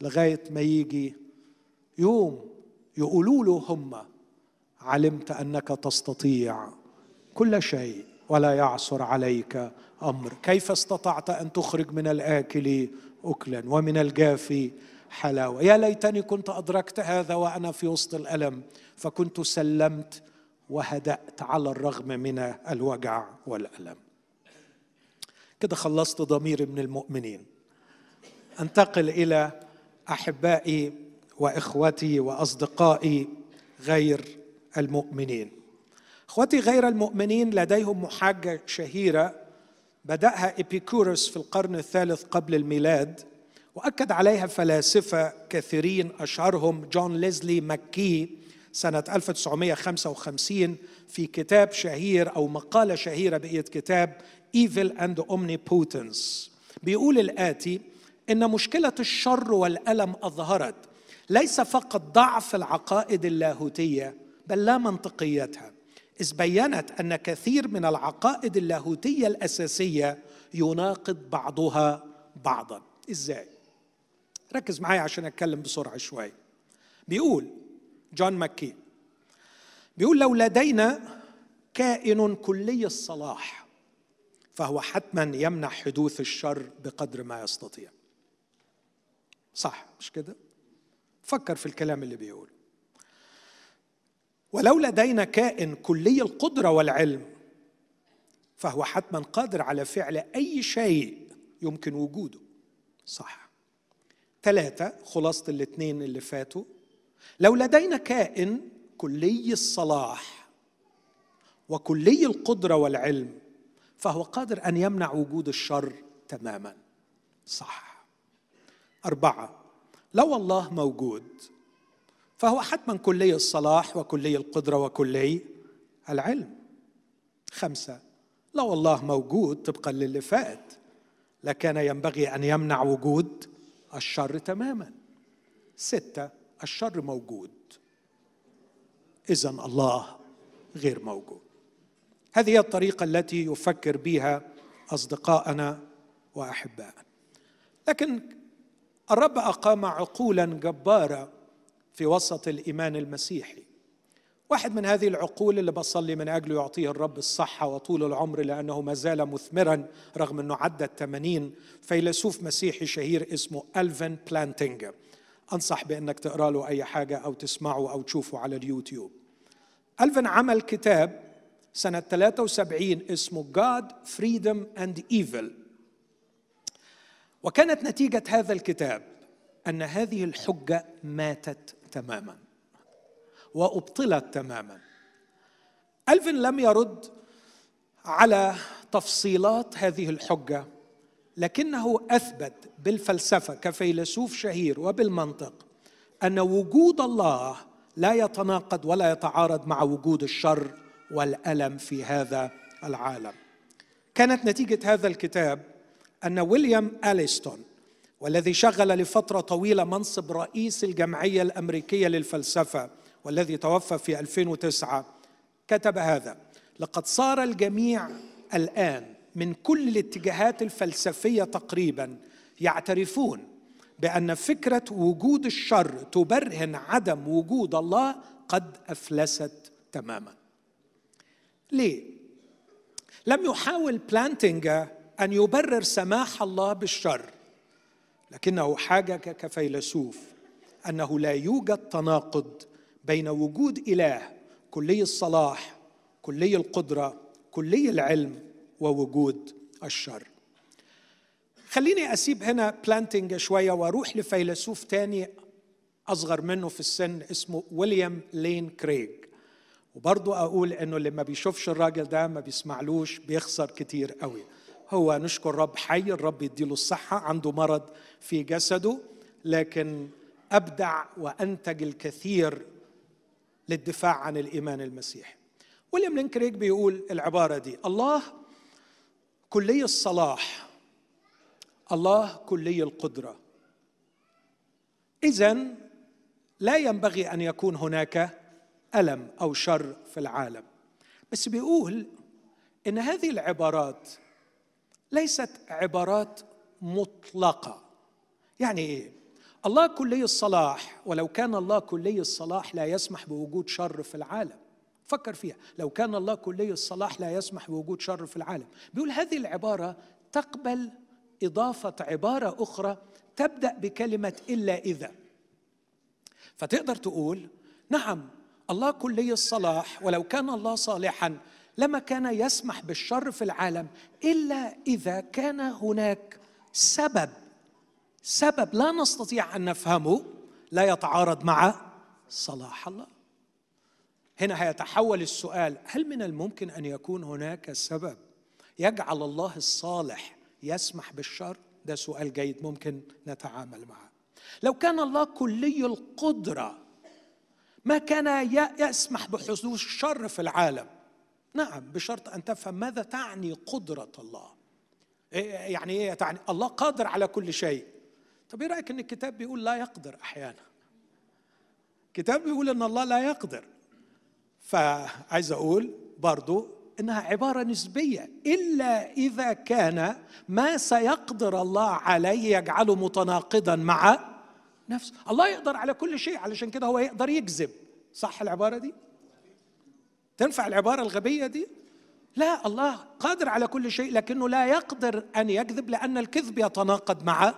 لغاية ما يجي يوم يقولوا له هم علمت أنك تستطيع كل شيء ولا يعصر عليك أمر. كيف استطعت أن تخرج من الآكل اكلا ومن الجافي حلاوة؟ يا ليتني كنت أدركت هذا وأنا في وسط الألم فكنت سلمت وهدأت على الرغم من الوجع والألم. كده خلصت ضميري من المؤمنين. أنتقل إلى أحبائي وإخوتي وأصدقائي غير المؤمنين. إخوتي غير المؤمنين لديهم محاجة شهيرة. بدأها ايبيكورس في القرن الثالث قبل الميلاد وأكد عليها فلاسفة كثيرين أشهرهم جون ليزلي مكي سنة 1955 في كتاب شهير أو مقالة شهيرة بقيت كتاب Evil and Omnipotence. بيقول الآتي إن مشكلة الشر والألم أظهرت ليس فقط ضعف العقائد اللاهوتية بل لا منطقيتها. إذ بينت أن كثير من العقائد اللاهوتية الأساسية يناقض بعضها بعضا. إزاي؟ ركز معايا عشان أتكلم بسرعة شوي. بيقول جون ماكي بيقول لو لدينا كائن كلي الصلاح فهو حتما يمنع حدوث الشر بقدر ما يستطيع. صح مش كده؟ فكر في الكلام اللي بيقول. ولو لدينا كائن كلي القدرة والعلم فهو حتما قادر على فعل أي شيء يمكن وجوده. صح. ثلاثة خلاصة الاثنين اللي فاتوا. لو لدينا كائن كلي الصلاح وكلي القدرة والعلم فهو قادر أن يمنع وجود الشر تماما. صح. أربعة لو الله موجود فهو حتما كلي الصلاح وكلي القدرة وكلي العلم. خمسة لو الله موجود طبقا للي فات لكان ينبغي أن يمنع وجود الشر تماما. ستة الشر موجود. اذا الله غير موجود. هذه هي الطريقة التي يفكر بها اصدقائنا واحبائنا لكن الرب أقام عقولا جبارة في وسط الإيمان المسيحي. واحد من هذه العقول اللي بصلي من اجله يعطيه الرب الصحة وطول العمر لأنه ما زال مثمرا رغم أنه عدى الثمانين فيلسوف مسيحي شهير اسمه الفن بلانتينجا أنصح بأنك تقرأ له أي حاجة أو تسمعه أو تشوفه على اليوتيوب. الفن عمل كتاب سنة 73 اسمه God Freedom and Evil. وكانت نتيجة هذا الكتاب أن هذه الحجة ماتت تماما. وأبطلت تماما. ألفن لم يرد على تفصيلات هذه الحجة لكنه أثبت بالفلسفة كفيلسوف شهير وبالمنطق أن وجود الله لا يتناقض ولا يتعارض مع وجود الشر والألم في هذا العالم. كانت نتيجة هذا الكتاب أن ويليام أليستون والذي شغل لفترة طويلة منصب رئيس الجمعية الأمريكية للفلسفة والذي توفى في 2009 كتب هذا لقد صار الجميع الآن من كل الاتجاهات الفلسفية تقريبا يعترفون بأن فكرة وجود الشر تبرهن عدم وجود الله قد أفلست تماما. ليه؟ لم يحاول بلانتينجا أن يبرر سماح الله بالشر. لكنه حاجج كفيلسوف أنه لا يوجد تناقض بين وجود إله كلي الصلاح كلي القدرة كلي العلم ووجود الشر. خليني أسيب هنا بلانتينجا شوية وأروح لفيلسوف تاني أصغر منه في السن اسمه ويليام لين كريج وبرضه أقول إنه اللي ما بيشوفش الراجل ده ما بيسمعلوش بيخسر كتير قوي. هو نشكر رب حي الرب يديله الصحة عنده مرض في جسده لكن أبدع وأنتج الكثير للدفاع عن الإيمان المسيحي. ويليام لين كريج بيقول العبارة دي الله كلي الصلاح الله كلي القدرة. اذا لا ينبغي أن يكون هناك ألم أو شر في العالم. بس بيقول إن هذه العبارات ليست عبارات مطلقة. يعني إيه؟ الله كلي الصلاح ولو كان الله كلي الصلاح لا يسمح بوجود شر في العالم. فكر فيها لو كان الله كلي الصلاح لا يسمح بوجود شر في العالم. بيقول هذه العبارة تقبل إضافة عبارة أخرى تبدأ بكلمة إلا إذا. فتقدر تقول نعم الله كلي الصلاح ولو كان الله صالحا لما كان يسمح بالشر في العالم إلا إذا كان هناك سبب سبب لا نستطيع أن نفهمه لا يتعارض مع صلاح الله. هنا هيتحول السؤال هل من الممكن أن يكون هناك سبب يجعل الله الصالح يسمح بالشر؟ ده سؤال جيد ممكن نتعامل معه. لو كان الله كلي القدرة ما كان يسمح بحدوث الشر في العالم نعم بشرط أن تفهم ماذا تعني قدرة الله. إيه، يعني إيه تعني؟ الله قادر على كل شيء. طب إيه رأيك إن الكتاب بيقول لا يقدر أحيانا؟ الكتاب بيقول إن الله لا يقدر. فعايز أقول برضو إنها عبارة نسبية. إلا إذا كان ما سيقدر الله عليه يجعله متناقضا مع نفسه. الله يقدر على كل شيء علشان كده هو يقدر يكذب. صح العبارة دي؟ تنفع العبارة الغبية دي؟ لا الله قادر على كل شيء لكنه لا يقدر أن يكذب لأن الكذب يتناقض مع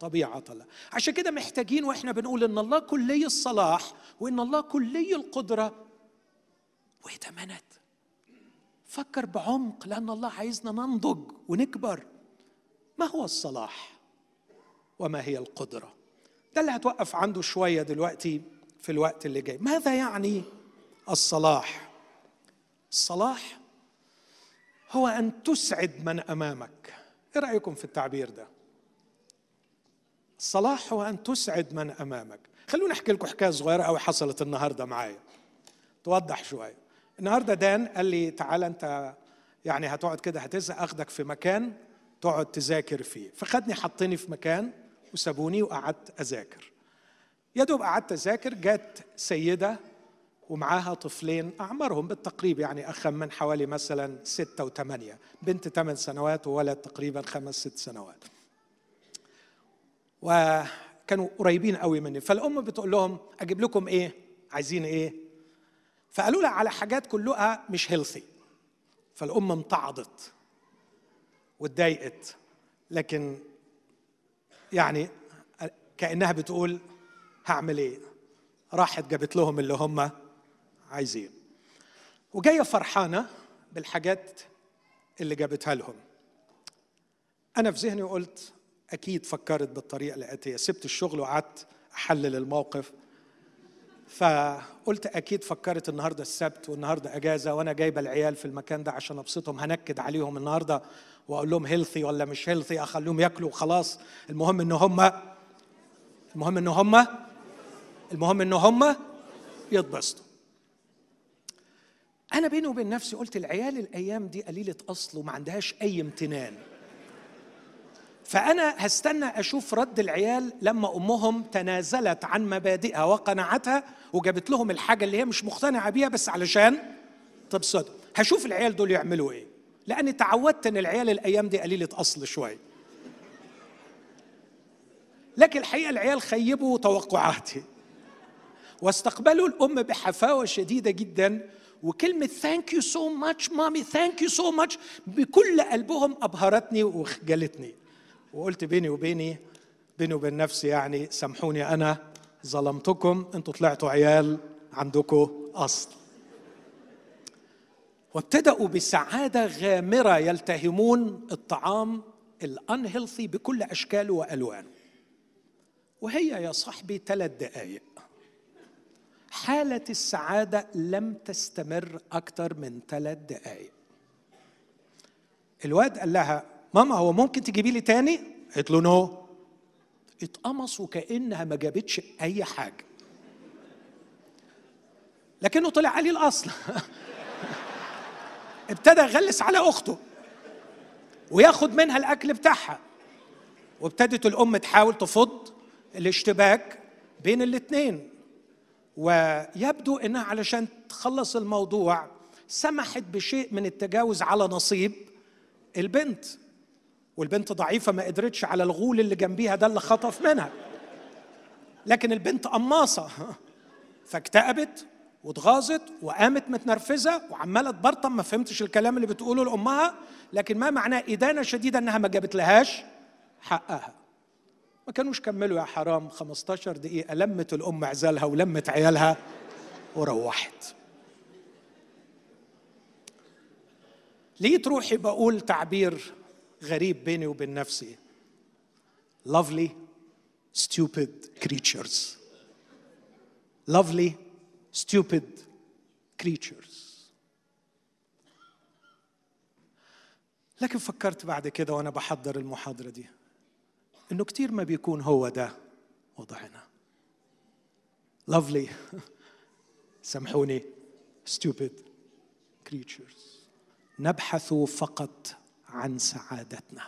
طبيعة الله. عشان كده محتاجين وإحنا بنقول إن الله كلي الصلاح وإن الله كلي القدرة. ويتمند فكر بعمق لأن الله عايزنا ننضج ونكبر. ما هو الصلاح؟ وما هي القدرة؟ ده اللي هتوقف عنده شوية دلوقتي في الوقت اللي جاي. ماذا يعني الصلاح؟ الصلاح هو أن تسعد من أمامك. إيه رأيكم في التعبير ده؟ الصلاح هو أن تسعد من أمامك. خلوني أحكي لكم حكاية صغيرة أوي حصلت النهاردة معايا. توضح شوية. النهارده دان قال لي تعالى أنت يعني هتقعد كده هتزهق أخدك في مكان تقعد تذاكر فيه. فخدني حطني في مكان وسابوني وقعدت أذاكر. يا دوب قعدت أذاكر جت سيدة ومعاها طفلين أعمارهم بالتقريب يعني أخم من حوالي مثلا ستة وثمانية. بنت ثمان سنوات وولد تقريبا خمس ست سنوات. وكانوا قريبين قوي مني. فالأم بتقول لهم أجيب لكم إيه؟ عايزين إيه؟ فقالوا لها على حاجات كلها مش هيلثي فالأم امتعضت واتضايقت. لكن يعني كأنها بتقول هعمل إيه؟ راحت جابت لهم اللي هم عايزين. وجاية فرحانة بالحاجات اللي جابتها لهم. أنا في ذهني قلت أكيد فكرت بالطريقة الاتيه سبت الشغل وقعدت أحلل الموقف. فقلت أكيد فكرت النهارده السبت والنهاردة أجازة وأنا جايبة العيال في المكان ده عشان أبسطهم. هنكد عليهم النهارده وأقول لهم healthy ولا مش healthy أخليهم ياكلوا وخلاص. المهم إن هم المهم إن هم المهم إن هم يتبسطوا. أنا بيني وبين نفسي قلت العيال الأيام دي قليلة اصل وما عندهاش أي امتنان. فأنا هستنى أشوف رد العيال لما أمهم تنازلت عن مبادئها وقناعاتها وجابت لهم الحاجة اللي هي مش مقتنعة بيها بس علشان تبسطهم. هشوف العيال دول يعملوا إيه. لأني تعودت إن العيال الأيام دي قليلة أصل شوية. لكن الحقيقة العيال خيبوا توقعاتي. واستقبلوا الأم بحفاوة شديدة جدا وكلمة thank you so much mommy thank you so much بكل قلبهم أبهرتني وخجلتني. وقلت بيني وبيني بيني وبين نفسي يعني سامحوني أنا ظلمتكم أنتوا طلعتوا عيال عندكم أصل. وابتدأوا بسعادة غامرة يلتهمون الطعام الانهيلثي بكل أشكاله وألوانه. وهي يا صاحبي ثلاث دقايق. حالة السعادة لم تستمر أكثر من ثلاث دقايق. الواد قال لها ماما هو ممكن تجيبي لي تاني؟ قالت له نو. اتقمص وكأنها ما جابتش أي حاجة. لكنه طلع عليه الأصل. <laughs> ابتدى يغلس على أخته وياخد منها الأكل بتاعها. وابتدت الأم تحاول تفض الاشتباك بين الاثنين ويبدو إنها علشان تخلص الموضوع سمحت بشيء من التجاوز على نصيب البنت. والبنت ضعيفة ما قدرتش على الغول اللي جنبيها ده اللي خطف منها. لكن البنت قماصة. <laughs> فاكتئبت واتغاظت وقامت متنرفزة وعمالة تبرطم. ما فهمتش الكلام اللي بتقوله لأمها. لكن ما معناه إدانة شديدة إنها ما جابت لهاش حقها. ما كانوش كملوا يا حرام 15 دقيقة لمت الأم عزالها ولمت عيالها وروحت. ليه تروحي بقول تعبير غريب بيني وبين نفسي؟ Lovely stupid creatures. Lovely stupid creatures. لكن فكرت بعد كده وأنا بحضر المحاضرة دي. إنه كثير ما بيكون هو ده وضعنا lovely. <laughs> سامحوني. Stupid creatures. نبحث فقط عن سعادتنا.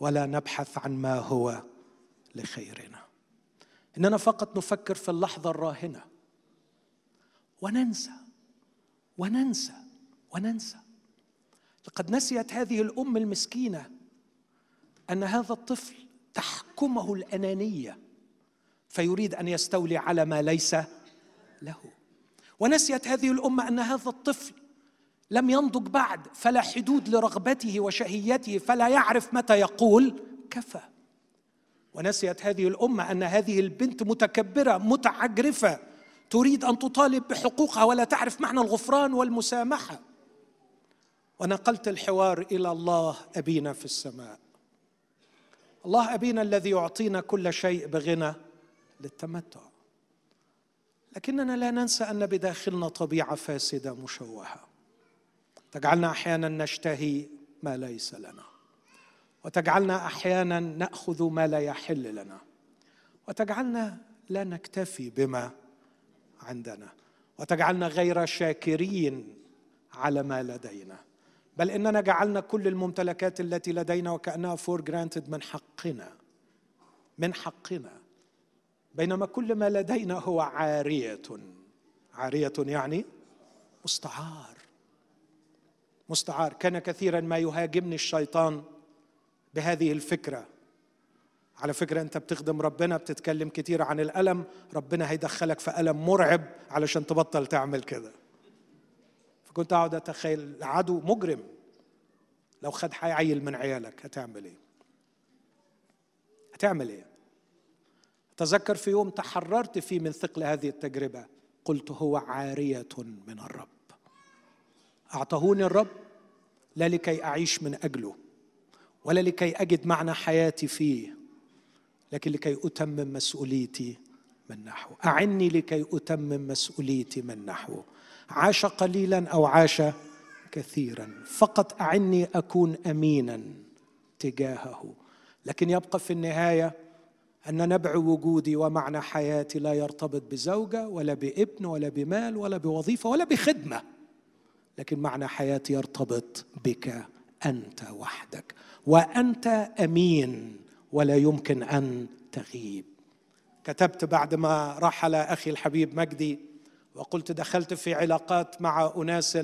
ولا نبحث عن ما هو لخيرنا. إننا فقط نفكر في اللحظة الراهنة. وننسى. وننسى. وننسى. لقد نسيت هذه الأم المسكينة. أن هذا الطفل تحكمه الأنانية فيريد أن يستولي على ما ليس له. ونسيت هذه الأمة أن هذا الطفل لم ينضج بعد فلا حدود لرغبته وشهيته فلا يعرف متى يقول كفى. ونسيت هذه الأمة أن هذه البنت متكبرة متعجرفة تريد أن تطالب بحقوقها ولا تعرف معنى الغفران والمسامحة. ونقلت الحوار إلى الله أبينا في السماء. الله أبينا الذي يعطينا كل شيء بغنى للتمتع. لكننا لا ننسى أن بداخلنا طبيعة فاسدة مشوهة. تجعلنا أحيانا نشتهي ما ليس لنا. وتجعلنا أحيانا نأخذ ما لا يحل لنا. وتجعلنا لا نكتفي بما عندنا. وتجعلنا غير شاكرين على ما لدينا. بل إننا جعلنا كل الممتلكات التي لدينا وكأنها for granted من حقنا من حقنا. بينما كل ما لدينا هو عارية. عارية يعني مستعار. مستعار. كان كثيرا ما يهاجمني الشيطان بهذه الفكرة. على فكرة أنت بتخدم ربنا بتتكلم كتير عن الألم. ربنا هيدخلك في ألم مرعب علشان تبطل تعمل كده. فكنت أقعد أتخيل عدو مجرم. لو خد عيل من عيالك هتعمل إيه؟ هتعمل إيه؟ تذكر في يوم تحررت فيه من ثقل هذه التجربة قلت هو عارية من الرب. أعطهوني الرب لا لكي أعيش من أجله ولا لكي أجد معنى حياتي فيه لكن لكي أتمم مسؤوليتي من نحوه. أعني لكي أتمم مسؤوليتي من نحوه. عاش قليلا أو عاش كثيرا. فقط أعني أكون امينا تجاهه. لكن يبقى في النهاية أن نبع وجودي ومعنى حياتي لا يرتبط بزوجة ولا بابن ولا بمال ولا بوظيفة ولا بخدمة. لكن معنى حياتي يرتبط بك أنت وحدك. وأنت أمين ولا يمكن أن تغيب. كتبت بعد ما رحل أخي الحبيب مجدي وقلت دخلت في علاقات مع أناس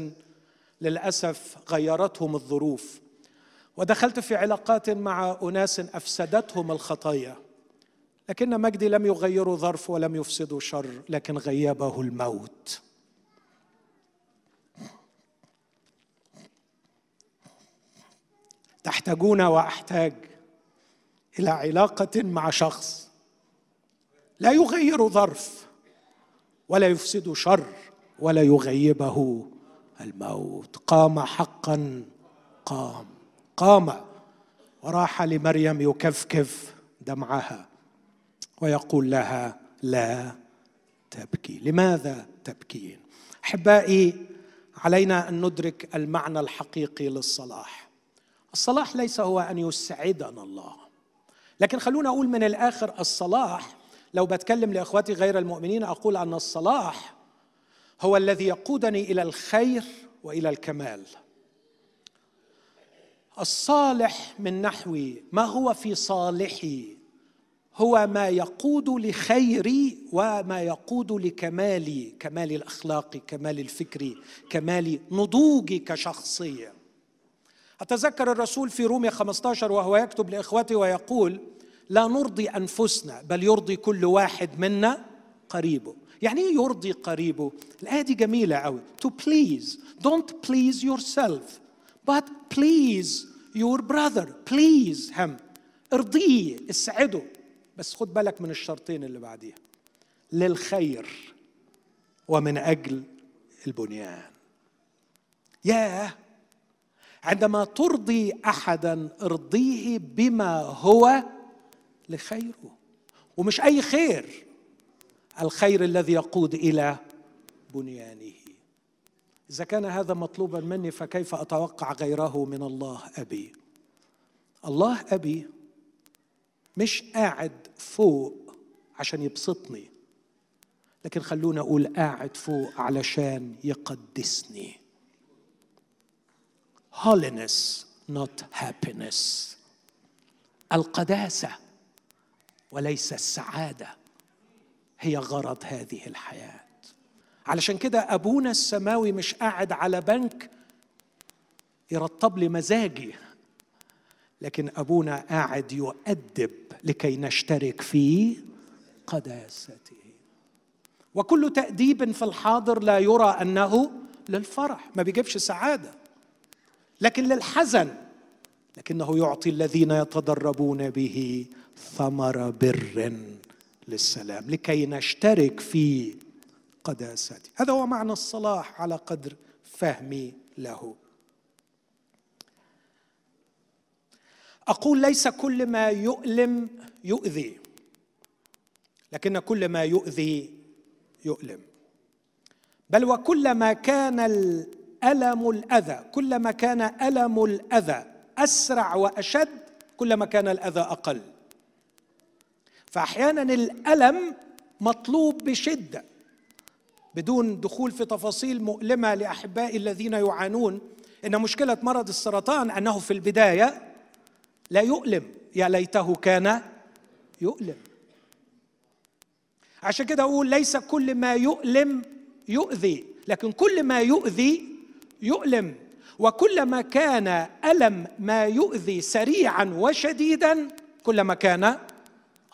للأسف غيرتهم الظروف. ودخلت في علاقات مع أناس أفسدتهم الخطايا. لكن مجدي لم يغيروا ظرف ولم يفسدوا شر لكن غيبه الموت. تحتاجون وأحتاج إلى علاقة مع شخص. لا يغير ظرف. ولا يفسد شر ولا يغيبه. الموت قام حقا قام قام. وراح لمريم يكفكف دمعها ويقول لها لا تبكي. لماذا تبكين أحبائي علينا أن ندرك المعنى الحقيقي للصلاح. الصلاح ليس هو أن يسعدنا الله لكن خلونا أقول من الآخر الصلاح لو بتكلم لإخواتي غير المؤمنين أقول أن الصلاح هو الذي يقودني إلى الخير وإلى الكمال. الصالح من نحو ما هو في صالحي؟ هو ما يقود لخيري وما يقود لكمالي كمالي الاخلاقي كمالي الفكري كمالي نضوجي كشخصية. أتذكر الرسول في روميا 15 وهو يكتب لاخوته ويقول لا نرضي أنفسنا بل يرضي كل واحد منا قريبه. يعني إيه يرضي قريبه؟ الآية دي جميلة قوي to please. Don't please yourself. But please your brother. Please him. ارضيه اسعده. بس خد بالك من الشرطين اللي بعديها. للخير ومن أجل البنيان. ياه! عندما ترضي احدا ارضيه بما هو لخيره. ومش أي خير. الخير الذي يقود إلى بنيانه. إذا كان هذا مطلوبا مني فكيف أتوقع غيره من الله أبي؟ الله أبي مش قاعد فوق عشان يبسطني لكن خلونا أقول قاعد فوق علشان يقدسني. Holiness not happiness. القداسة. وليس السعادة هي غرض هذه الحياة. علشان كده أبونا السماوي مش قاعد على بنك يرطب لي مزاجي لكن أبونا قاعد يؤدب لكي نشترك في قداسته. وكل تأديب في الحاضر لا يرى أنه للفرح ما بيجيبش سعادة لكن للحزن لكنه يعطي الذين يتدربون به ثمر بر للسلام لكي نشترك في قداسته هذا هو معنى الصلاح على قدر فهمي له. أقول ليس كل ما يؤلم يؤذي لكن كل ما يؤذي يؤلم. بل وكلما كان الألم الأذى كلما كان ألم الأذى أسرع وأشد كلما كان الأذى أقل. فأحيانا الألم مطلوب بشدة بدون دخول في تفاصيل مؤلمة لاحبائي الذين يعانون. إن مشكلة مرض السرطان أنه في البداية لا يؤلم. يا ليته كان يؤلم. عشان كده أقول ليس كل ما يؤلم يؤذي لكن كل ما يؤذي يؤلم. وكلما كان ألم ما يؤذي سريعا وشديدا كلما كان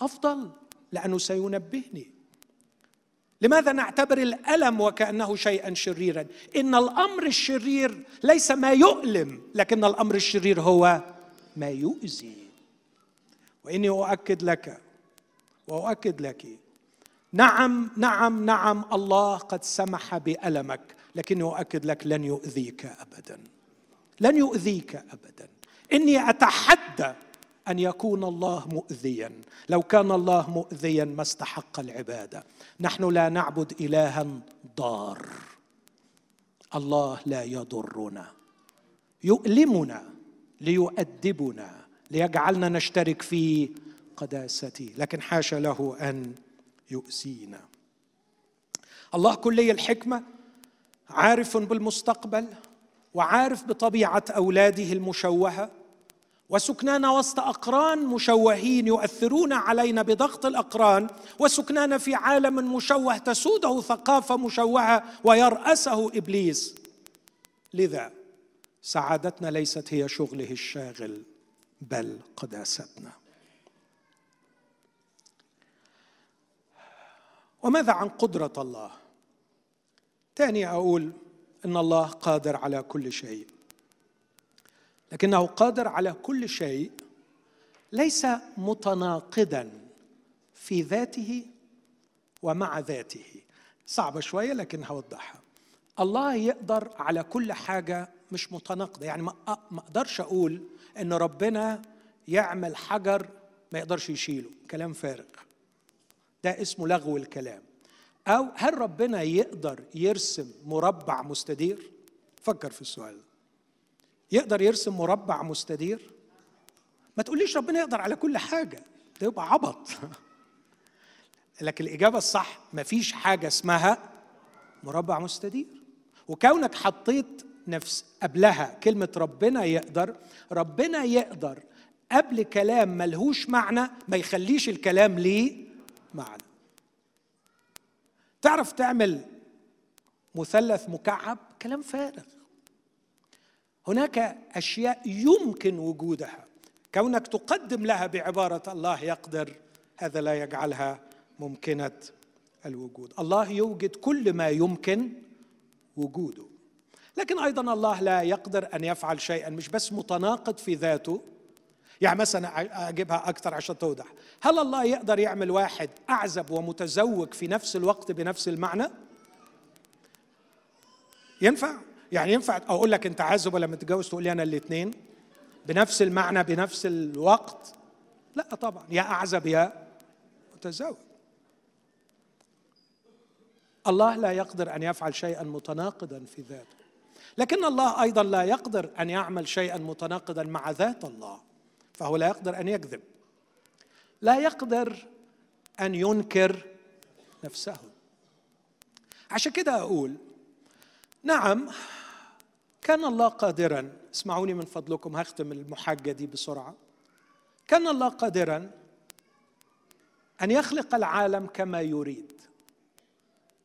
أفضل لأنه سينبهني. لماذا نعتبر الألم وكأنه شيئا شريرا؟ إن الأمر الشرير ليس ما يؤلم لكن الأمر الشرير هو ما يؤذي. وإني أؤكد لك وأؤكد لك نعم نعم نعم الله قد سمح بألمك لكني أؤكد لك لن يؤذيك ابدا. لن يؤذيك ابدا. إني أتحدى أن يكون الله مؤذيا. لو كان الله مؤذيا ما استحق العبادة. نحن لا نعبد الها ضار. الله لا يضرنا. يؤلمنا ليؤدبنا ليجعلنا نشترك في قداسته. لكن حاشا له أن يؤذينا. الله كلي الحكمة عارف بالمستقبل وعارف بطبيعة أولاده المشوهة. وسكنانا وسط أقران مشوهين يؤثرون علينا بضغط الأقران وسكنانا في عالم مشوه تسوده ثقافة مشوهة ويرأسه إبليس. لذا سعادتنا ليست هي شغله الشاغل بل قداستنا وماذا عن قدرة الله؟ تاني أقول إن الله قادر على كل شيء. لكنه قادر على كل شيء ليس متناقضا في ذاته ومع ذاته. صعبة شوية لكن هوضحها. الله يقدر على كل حاجة مش متناقضة. يعني ما أقدرش أقول إن ربنا يعمل حجر ما يقدرش يشيله. كلام فارغ. ده اسمه لغو الكلام. أو هل ربنا يقدر يرسم مربع مستدير؟ فكر في السؤال يقدر يرسم مربع مستدير؟ ما تقوليش ربنا يقدر على كل حاجة ده يبقى عبط. <laughs> لكن الإجابة الصح ما فيش حاجة اسمها مربع مستدير. وكونك حطيت نفس قبلها كلمة ربنا يقدر ربنا يقدر قبل كلام ملهوش معنى ما يخليش الكلام ليه معنى. تعرف تعمل مثلث مكعب؟ كلام فارغ. هناك أشياء يمكن وجودها. كونك تقدم لها بعبارة الله يقدر هذا لا يجعلها ممكنة الوجود. الله يوجد كل ما يمكن وجوده. لكن أيضا الله لا يقدر أن يفعل شيئا مش بس متناقض في ذاته. يعني مثلا أجيبها أكثر عشان توضح. هل الله يقدر يعمل واحد أعزب ومتزوج في نفس الوقت بنفس المعنى؟ ينفع؟ يعني ينفع أقول لك أنت عازب ولا متجوز تقول لي أنا الاثنين بنفس المعنى بنفس الوقت؟ لا طبعا يا أعزب يا متزوج. الله لا يقدر أن يفعل شيئا متناقضا في ذاته. لكن الله أيضا لا يقدر أن يعمل شيئا متناقضا مع ذات الله فهو لا يقدر أن يكذب. لا يقدر أن ينكر نفسه. عشان كده أقول نعم. كان الله قادرا اسمعوني من فضلكم هختم المحاجه دي بسرعة. كان الله قادرا أن يخلق العالم كما يريد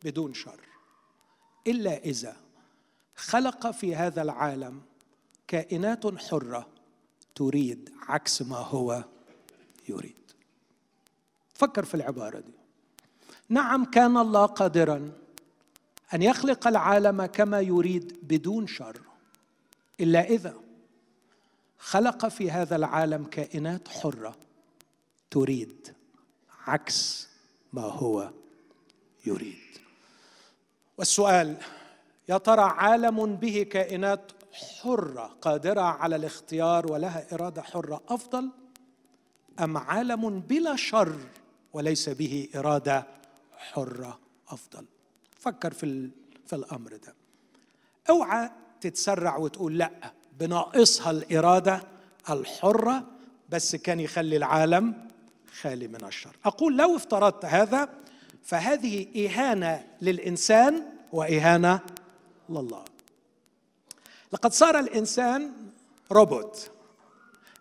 بدون شر إلا إذا خلق في هذا العالم كائنات حرة تريد عكس ما هو يريد. فكر في العبارة دي. نعم كان الله قادرا أن يخلق العالم كما يريد بدون شر إلا إذا خلق في هذا العالم كائنات حرة تريد عكس ما هو يريد. والسؤال يا ترى عالم به كائنات حرة قادرة على الاختيار ولها إرادة حرة أفضل أم عالم بلا شر وليس به إرادة حرة أفضل؟ فكر في في الأمر ده. أوعى تتسرع وتقول لأ بناقص الإرادة الحرة بس كان يخلي العالم خالي من الشر. أقول لو افترضت هذا فهذه إهانة للإنسان وإهانة لله. لقد صار الإنسان روبوت.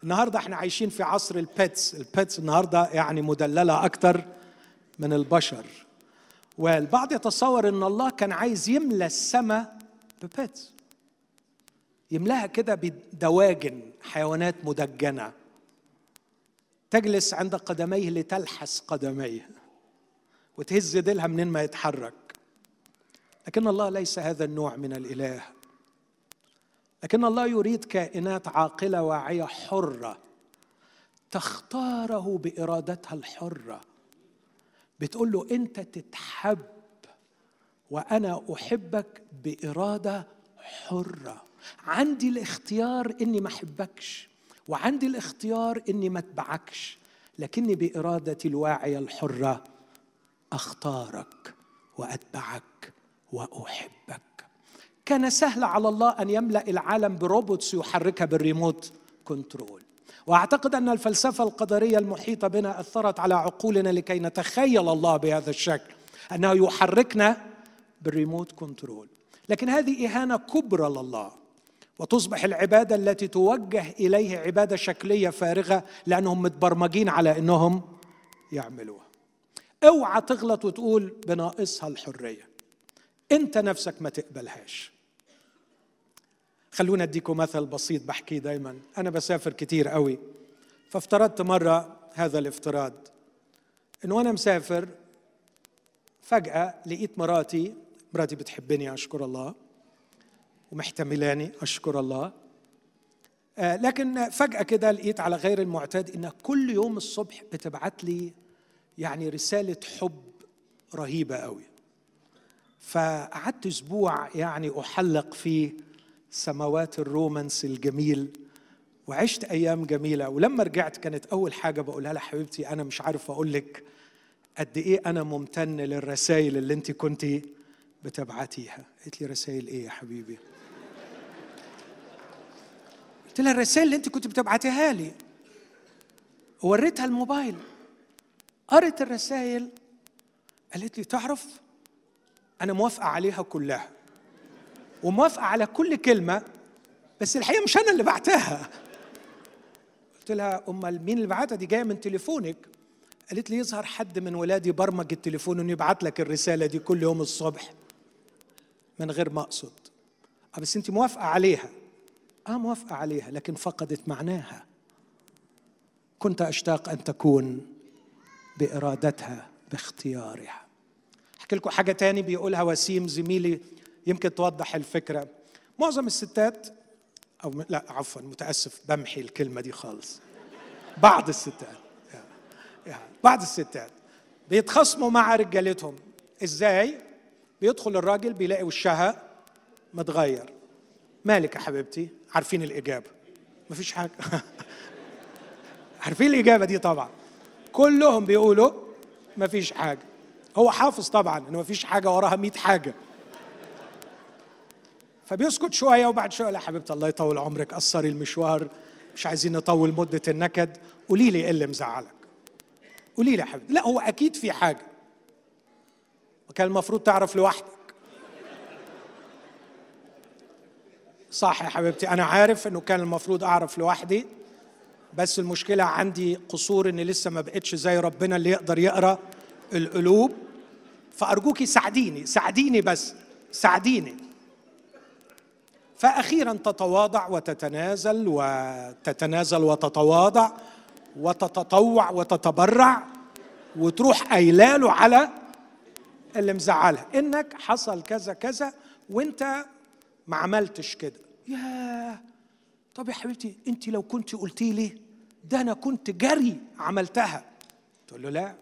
النهارده إحنا عايشين في عصر ال pets ال pets النهارده يعني مدللة أكتر من البشر. والبعض يتصور إن الله كان عايز يملى السماء ببيتس. يملأها كده بدواجن حيوانات مدجنة. تجلس عند قدميه لتلحس قدميه وتهز ديلها منين ما يتحرك. لكن الله ليس هذا النوع من الإله. لكن الله يريد كائنات عاقلة واعية حرة تختاره بإرادتها الحرة. بتقول له انت تتحب وأنا احبك بإرادة حرة. عندي الاختيار اني ما احبكش وعندي الاختيار اني ما اتبعكش لكني بإرادتي الواعية الحرة اختارك واتبعك واحبك. كان سهل على الله أن يملأ العالم ب robots يحركها بال remote control. وأعتقد أن الفلسفة القدرية المحيطة بنا أثرت على عقولنا لكي نتخيل الله بهذا الشكل أنه يحركنا بالريموت كنترول. لكن هذه إهانة كبرى لله وتصبح العبادة التي توجه اليه عبادة شكلية فارغة لأنهم متبرمجين على إنهم يعملوها. أوعى تغلط وتقول بناقصها الحرية. أنت نفسك ما تقبلهاش. خلونا أديكم مثل بسيط بحكيه دايما. أنا بسافر كتير قوي فافترضت مرة هذا الافتراض. إنه وأنا مسافر فجأة لقيت مراتي مراتي بتحبني أشكر الله ومحتملاني أشكر الله. آه، لكن فجأة كده لقيت على غير المعتاد انها كل يوم الصبح بتبعت لي يعني رسالة حب رهيبة قوي. فقعدت أسبوع يعني أحلق في سماوات الرومانس الجميل وعشت أيام جميلة. ولما رجعت كانت أول حاجة بقولها لها حبيبتي أنا مش عارف أقول لك قد إيه أنا ممتن للرسائل اللي أنت كنت بتبعتيها. قالت لي رسائل إيه يا حبيبي؟ قلت لها الرسائل اللي أنت كنت بتبعتيها لي. ووريتها الموبايل. قرت الرسائل. قالت لي تعرف أنا موافقة عليها كلها. وموافقة على كل كلمة بس الحقيقة مش أنا اللي بعتها. قلت لها أمال مين اللي بعتها؟ دي جاية من تليفونك. قالت لي يظهر حد من ولادي برمج التليفون إنه يبعت لك الرسالة دي كل يوم الصبح من غير ما أقصد. آه بس انت موافقة عليها. آه موافقة عليها لكن فقدت معناها. كنت أشتاق أن تكون بإرادتها باختيارها. أحكي لكم حاجة تاني بيقولها وسيم زميلي يمكن توضح الفكرة. معظم الستات أو لا عفوا متأسف بمحي الكلمة دي خالص. بعض الستات بعض الستات بيتخاصموا مع رجالتهم. إزاي؟ بيدخل الراجل بيلاقي وشها متغير. مالك يا حبيبتي؟ عارفين الإجابة. مفيش حاجة. <laughs> عارفين الإجابة دي طبعا. كلهم بيقولوا مفيش حاجة. هو حافظ طبعا انه مفيش حاجة وراها 100 حاجة. فبيسكت شوية وبعد شوية لا حبيبتي الله يطول عمرك قصري المشوار مش عايزين نطول مدة النكد. قولي لي إيه اللي مزعلك؟ قولي لي يا حبيبتي لا هو أكيد في حاجة. وكان المفروض تعرف لوحدك. صح يا حبيبتي. أنا عارف إنه كان المفروض أعرف لوحدي بس المشكلة عندي قصور إني لسه ما بقتش زي ربنا اللي يقدر يقرأ القلوب. فأرجوكي ساعديني ساعديني بس ساعديني. فاخيرا تتواضع وتتنازل وتتنازل وتتواضع وتتطوع وتتبرع وتروح قايلاله على اللي مزعلها إنك حصل كذا كذا وإنت ما عملتش كده. يا طب يا حبيبتي إنت لو كنت قلتي لي ده أنا كنت جري عملتها. تقول له لا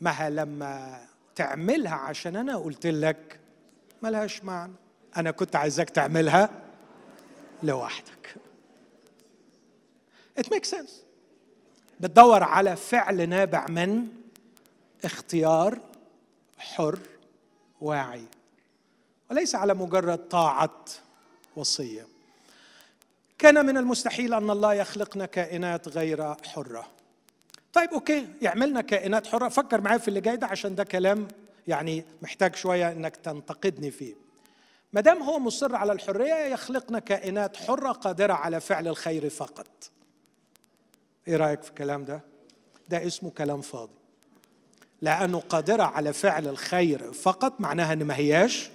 ما لما تعملها عشان أنا قلت لك ملهاش معنى. أنا كنت عايزاك تعملها لوحدك. It makes sense. بتدور على فعل نابع من اختيار حر واعي وليس على مجرد طاعة وصية. كان من المستحيل أن الله يخلقنا كائنات غير حرة. طيب أوكي يعملنا كائنات حرة. فكر معايا في اللي جاي ده عشان ده كلام يعني محتاج شوية إنك تنتقدني فيه. ما دام هو مصر على الحرية يخلقنا كائنات حرة قادرة على فعل الخير فقط. إيه رأيك في الكلام ده؟ ده اسمه كلام فاضي. لأنه قادرة على فعل الخير فقط معناها إن ما هياش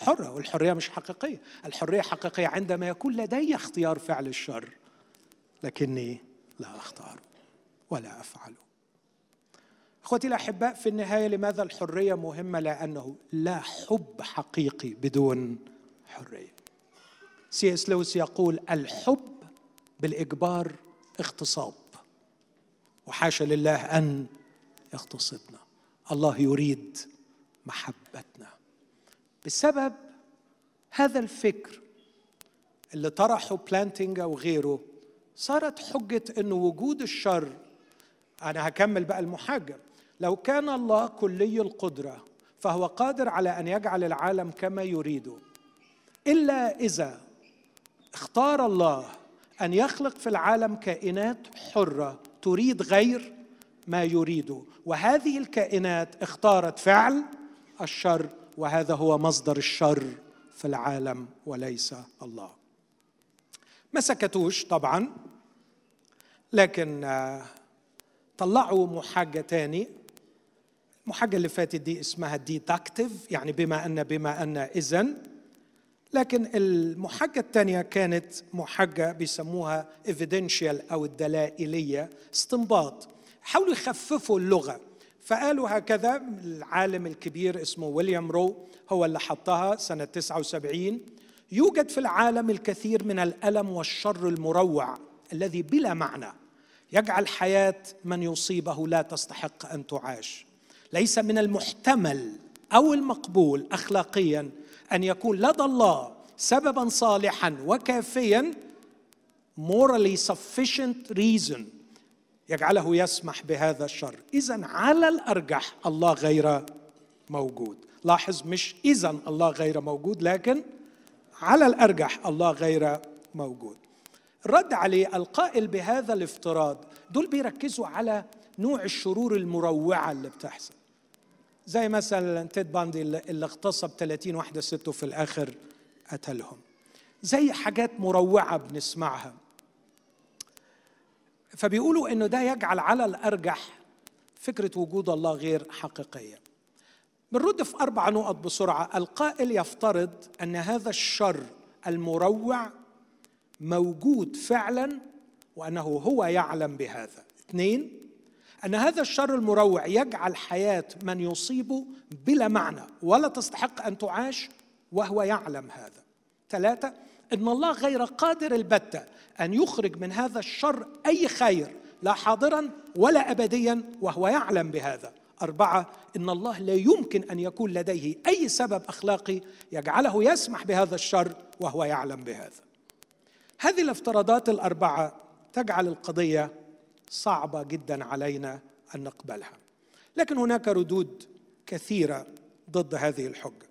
حرة والحرية مش حقيقية. الحرية حقيقية عندما يكون لدي اختيار فعل الشر لكني لا اختاره ولا افعله إخوتي الأحباء في النهاية لماذا الحرية مهمة؟ لأنه لا حب حقيقي بدون حرية. سي إس لويس يقول الحب بالإجبار اغتصاب وحاشا لله أن يغتصبنا. الله يريد محبتنا. بسبب هذا الفكر اللي طرحه بلانتينجا وغيره صارت حجة أنه وجود الشر أنا هكمل بقى المحاجة لو كان الله كلي القدرة فهو قادر على أن يجعل العالم كما يريد إلا إذا اختار الله أن يخلق في العالم كائنات حرة تريد غير ما يريد. وهذه الكائنات اختارت فعل الشر وهذا هو مصدر الشر في العالم وليس الله. ما سكتوش طبعا لكن آه، طلعوا محاجة تاني. المحاجة اللي فاتت دي اسمها deductive يعني بما أن بما أن إذن. لكن المحجة الثانية كانت محجة بيسموها evidential أو الدلائلية استنباط. حاولوا يخففوا اللغة. فقالوا هكذا العالم الكبير اسمه ويليام رو هو اللي حطها سنة 79 يوجد في العالم الكثير من الألم والشر المروع الذي بلا معنى يجعل حياة من يصيبه لا تستحق أن تعاش. ليس من المحتمل أو المقبول أخلاقيا أن يكون لدى الله سببا صالحا وكافيا morally sufficient reason يجعله يسمح بهذا الشر. اذا على الأرجح الله غير موجود. لاحظ مش اذا الله غير موجود لكن على الأرجح الله غير موجود. الرد عليه القائل بهذا الافتراض دول بيركزوا على نوع الشرور المروعة اللي بتحصل. زي مثلا تيد باندي اللي اغتصب 30 واحدة ست وفي الآخر قتلهم. زي حاجات مروعة بنسمعها. فبيقولوا إنه ده يجعل على الأرجح فكرة وجود الله غير حقيقية. بنرد في أربع نقط بسرعة. القائل يفترض أن هذا الشر المروع موجود فعلا وأنه هو يعلم بهذا. اثنين أن هذا الشر المروع يجعل حياة من يصيبه بلا معنى ولا تستحق أن تعاش وهو يعلم هذا. ثلاثة إن الله غير قادر البتة أن يخرج من هذا الشر أي خير لا حاضرا ولا ابديا وهو يعلم بهذا. أربعة إن الله لا يمكن أن يكون لديه أي سبب أخلاقي يجعله يسمح بهذا الشر وهو يعلم بهذا. هذه الافتراضات الأربعة تجعل القضية صعبة جدا علينا أن نقبلها. لكن هناك ردود كثيرة ضد هذه الحجة.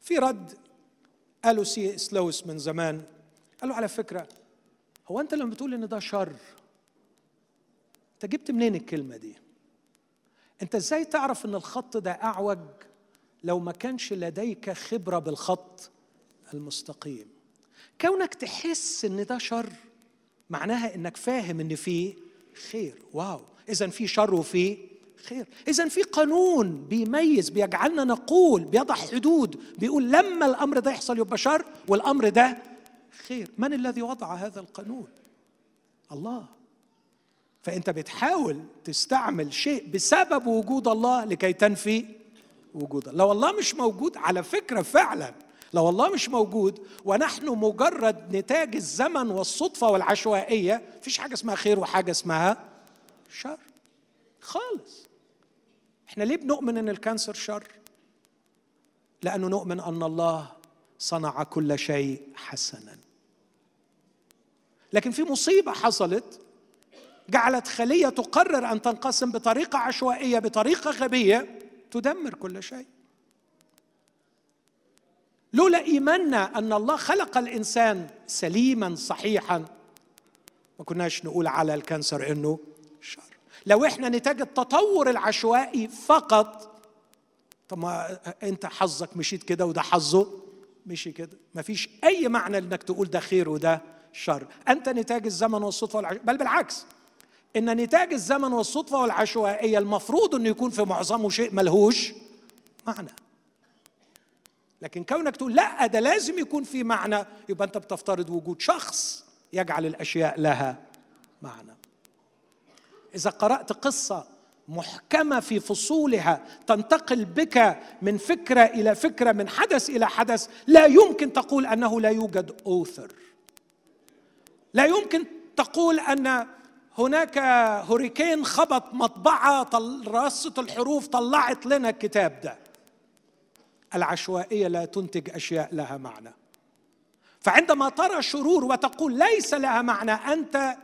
في رد قالوا سي اس لويس من زمان قالوا على فكرة هو أنت لما بتقول إن ده شر أنت جبت منين الكلمة دي؟ أنت إزاي تعرف إن الخط ده أعوج لو ما كانش لديك خبرة بالخط المستقيم؟ كونك تحس إن ده شر معناها إنك فاهم إن فيه خير. واو. اذا في شر وفي خير. اذا في قانون بيميز بيجعلنا نقول بيضع حدود بيقول لما الأمر ده يحصل يبقى شر والأمر ده خير. من الذي وضع هذا القانون؟ الله. فأنت بتحاول تستعمل شيء بسبب وجود الله لكي تنفي وجود الله. لو الله مش موجود على فكرة فعلا لو الله مش موجود. ونحن مجرد نتاج الزمن والصدفة والعشوائية. مفيش حاجة اسمها خير وحاجة اسمها شر. خالص. إحنا ليه بنؤمن إن الكانسر شر؟ لأنه نؤمن أن الله صنع كل شيء حسنا. لكن في مصيبة حصلت جعلت خلية تقرر أن تنقسم بطريقة عشوائية بطريقة غبية تدمر كل شيء. لولا إيماننا أن الله خلق الإنسان سليما صحيحا ما كناش نقول على الكانسر إنه شر. لو إحنا نتاج التطور العشوائي فقط طب ما أنت حظك مشيت كده وده حظه مشي كده. مفيش أي معنى إنك تقول ده خير وده شر. أنت نتاج الزمن والصدفة والعش... بل بالعكس إن نتاج الزمن والصدفة والعشوائية المفروض إنه يكون في معظمه شيء ملهوش معنى. لكن كونك تقول لا ده لازم يكون في معنى يبقى أنت بتفترض وجود شخص يجعل الأشياء لها معنى. إذا قرأت قصة محكمة في فصولها تنتقل بك من فكرة إلى فكرة من حدث إلى حدث لا يمكن تقول أنه لا يوجد اوثر لا يمكن تقول أن هناك هوريكين خبط مطبعة رصت الحروف طلعت لنا الكتاب ده. العشوائية لا تنتج أشياء لها معنى. فعندما ترى شرور وتقول ليس لها معنى أنت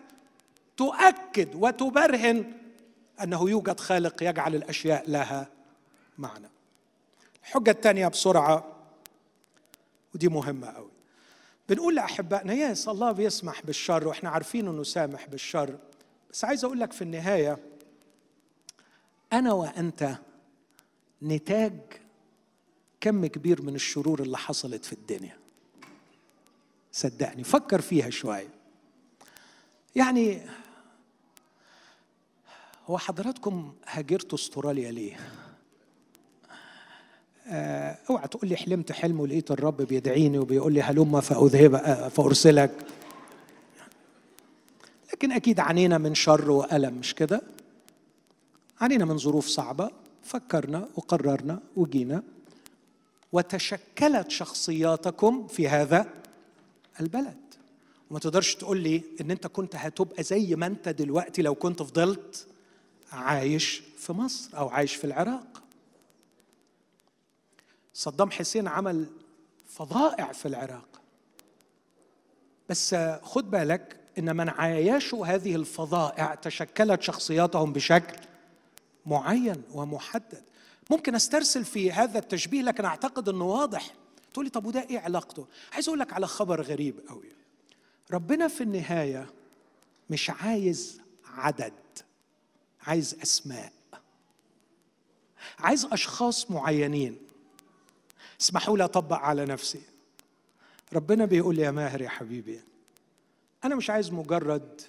تؤكد وتبرهن أنه يوجد خالق يجعل الأشياء لها معنى. الحجة الثانية بسرعة ودي مهمة قوي بنقول لاحبائنا يس الله بيسمح بالشر وإحنا عارفين إنه سامح بالشر. بس عايز أقول لك في النهاية أنا وأنت نتاج كم كبير من الشرور اللي حصلت في الدنيا. صدقني فكر فيها شوية. يعني هو حضراتكم هاجرتوا أستراليا ليه؟ آه، اوعى تقول لي حلمت حلم ولقيت الرب بيدعيني وبيقول لي هلم فأذهب آه، فأرسلك. لكن أكيد عانينا من شر وألم مش كده؟ عانينا من ظروف صعبة. فكرنا وقررنا وجينا. وتشكلت شخصياتكم في هذا البلد. وما تقدرش تقول لي إن أنت كنت هتبقى زي ما أنت دلوقتي لو كنت فضلت عايش في مصر أو عايش في العراق. صدام حسين عمل فظائع في العراق. بس خد بالك إن من عايشوا هذه الفظائع تشكلت شخصياتهم بشكل معين ومحدد. ممكن أسترسل في هذا التشبيه لكن أعتقد إنه واضح. تقول لي طب وده إيه علاقته؟ عايز أقول لك على خبر غريب قوي ربنا في النهاية مش عايز عدد عايز أسماء. عايز أشخاص معينين. اسمحوا لي أطبق على نفسي. ربنا بيقول يا ماهر يا حبيبي أنا مش عايز مجرد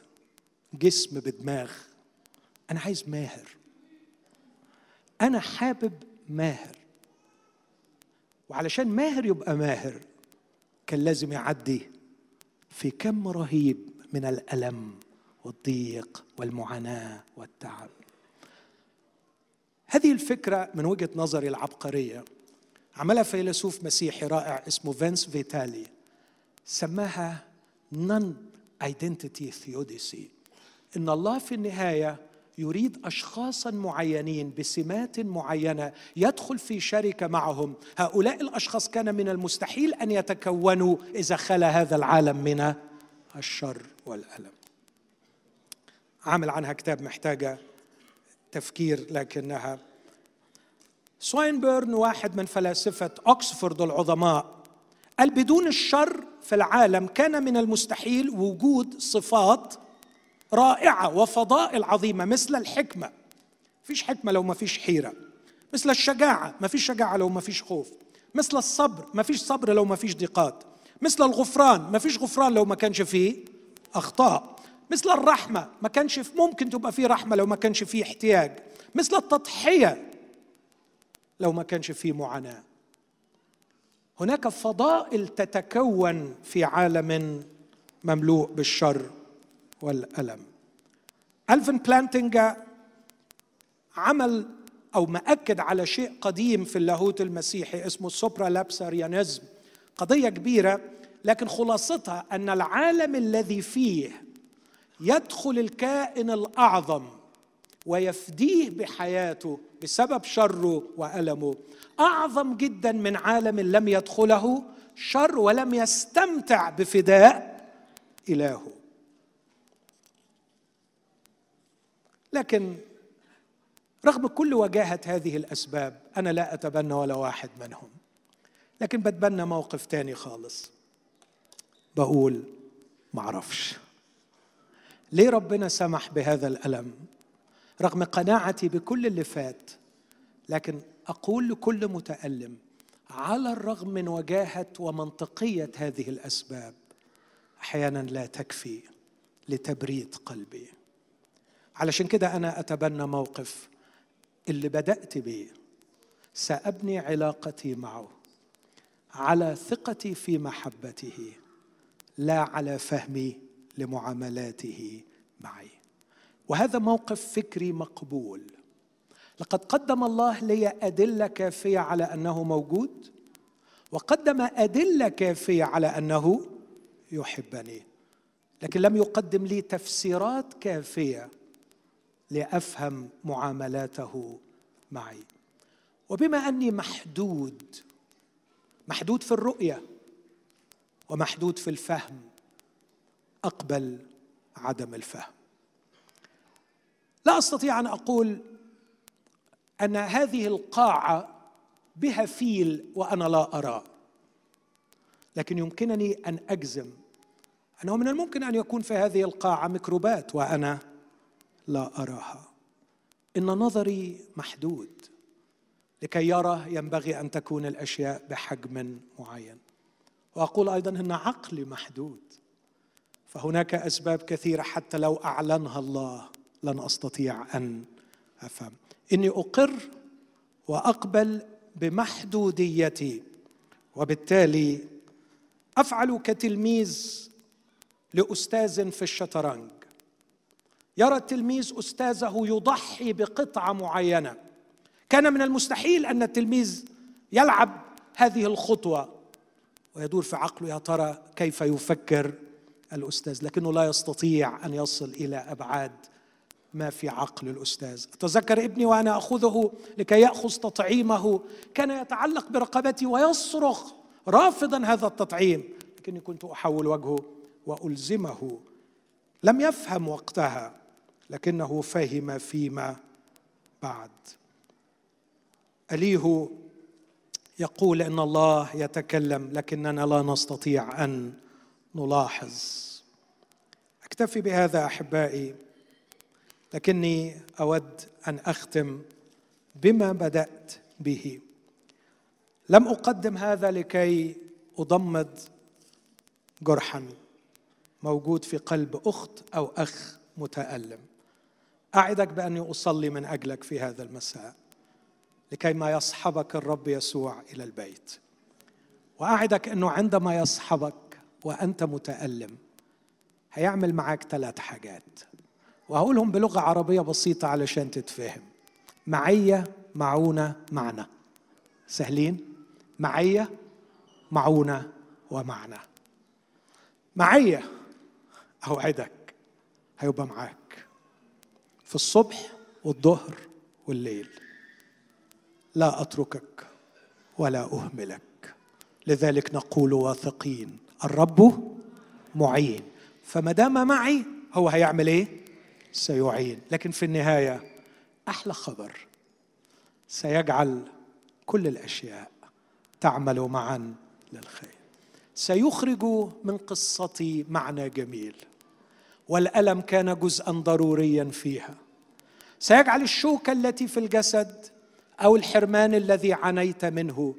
جسم بدماغ أنا عايز ماهر. أنا حابب ماهر. وعلشان ماهر يبقى ماهر كان لازم يعدي في كم رهيب من الألم والضيق والمعاناة والتعب. هذه الفكرة من وجهة نظري العبقرية عملها فيلسوف مسيحي رائع اسمه فينس فيتالي سماها non-identity theodicy إن الله في النهاية يريد اشخاصا معينين بسمات معينة يدخل في شركة معهم. هؤلاء الأشخاص كان من المستحيل أن يتكونوا إذا خلا هذا العالم من الشر والألم. عامل عنها كتاب محتاجة تفكير لكنها. سواينبيرن واحد من فلاسفة اوكسفورد العظماء. قال بدون الشر في العالم كان من المستحيل وجود صفات رائعة وفضائل عظيمة مثل الحكمة. فيش حكمة لو ما فيش حيرة. مثل الشجاعة ما فيش شجاعة لو ما فيش خوف. مثل الصبر ما فيش صبر لو ما فيش ضيقات. مثل الغفران ما فيش غفران لو ما كانش فيه أخطاء. مثل الرحمة ما كانش ممكن تبقى فيه رحمة لو ما كانش فيه احتياج. مثل التضحية لو ما كانش فيه معاناة. هناك فضائل تتكون في عالم مملوء بالشر. والألم. ألفن بلانتنجا عمل أو مأكد على شيء قديم في اللاهوت المسيحي اسمه ال supralapsarianism قضية كبيرة لكن خلاصتها أن العالم الذي فيه يدخل الكائن الأعظم ويفديه بحياته بسبب شره وألمه. أعظم جدا من عالم لم يدخله شر ولم يستمتع بفداء إلهه. لكن رغم كل وجاهة هذه الأسباب أنا لا أتبنى ولا واحد منهم. لكن بتبنى موقف تاني خالص. بقول معرفش. ليه ربنا سمح بهذا الألم؟ رغم قناعتي بكل اللي فات لكن أقول لكل متألم على الرغم من وجاهة ومنطقية هذه الأسباب أحيانا لا تكفي لتبريد قلبي. علشان كده أنا أتبنى موقف اللي بدأت به سأبني علاقتي معه على ثقتي في محبته لا على فهمي لمعاملاته معي. وهذا موقف فكري مقبول. لقد قدم الله لي أدلة كافية على أنه موجود وقدم أدلة كافية على أنه يحبني لكن لم يقدم لي تفسيرات كافية لأفهم معاملاته معي. وبما أني محدود محدود في الرؤية ومحدود في الفهم أقبل عدم الفهم. لا أستطيع أن أقول أن هذه القاعة بها فيل وأنا لا أرى. لكن يمكنني أن أجزم أنه من الممكن أن يكون في هذه القاعة ميكروبات وأنا لا أراها. إن نظري محدود لكي يرى ينبغي أن تكون الأشياء بحجم معين. وأقول أيضا إن عقلي محدود فهناك أسباب كثيرة حتى لو أعلنها الله لن أستطيع أن أفهم. إني أقر وأقبل بمحدوديتي وبالتالي أفعل كتلميذ لأستاذ في الشطرنج. يرى التلميذ أستاذه يضحي بقطعة معينة. كان من المستحيل أن التلميذ يلعب هذه الخطوة. ويدور في عقله يا ترى كيف يفكر الأستاذ؟ لكنه لا يستطيع أن يصل إلى أبعاد ما في عقل الأستاذ. أتذكر ابني وأنا أخذه لكي يأخذ تطعيمه. كان يتعلق برقبتي ويصرخ رافضا هذا التطعيم. لكني كنت أحول وجهه وألزمه. لم يفهم وقتها. لكنه فهم فيما بعد. أليه يقول إن الله يتكلم لكننا لا نستطيع أن نلاحظ. أكتفي بهذا أحبائي لكني أود أن أختم بما بدأت به. لم أقدم هذا لكي أضمد جرحا موجود في قلب أخت أو أخ متألم. أعدك بأني أصلي من أجلك في هذا المساء لكي ما يصحبك الرب يسوع إلى البيت. وأعدك أنه عندما يصحبك وأنت متألم هيعمل معاك ثلاث حاجات. وهقولهم بلغة عربية بسيطة علشان تتفهم. معية معونة معنى. سهلين؟ معية معونة ومعنى. معية أوعدك هيبقى معاك. في الصبح والظهر والليل. لا أتركك ولا أهملك. لذلك نقول واثقين الرب معين. فما دام معي هو هيعمل إيه؟ سيعين. لكن في النهاية أحلى خبر. سيجعل كل الأشياء تعمل معا للخير. سيخرج من قصتي معنى جميل. والألم كان جزءا ضروريا فيها. سيجعل الشوكه التي في الجسد أو الحرمان الذي عانيت منه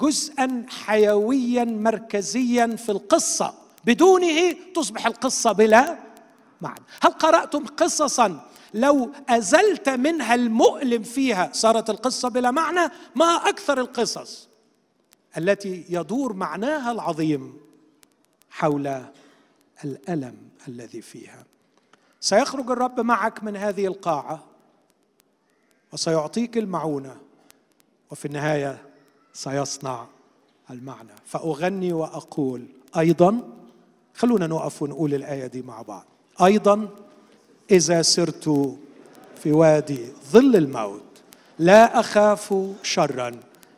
جزءا حيويا مركزيا في القصة. بدونه تصبح القصة بلا معنى. هل قرأتم قصصا لو أزلت منها المؤلم فيها صارت القصة بلا معنى؟ ما أكثر القصص التي يدور معناها العظيم حول الألم الذي فيها. سيخرج الرب معك من هذه القاعة. وسيعطيك المعونة. وفي النهاية سيصنع المعنى. فأغني وأقول أيضا خلونا نقف ونقول الآية دي مع بعض. أيضا إذا سرت في وادي ظل الموت لا أخاف شرا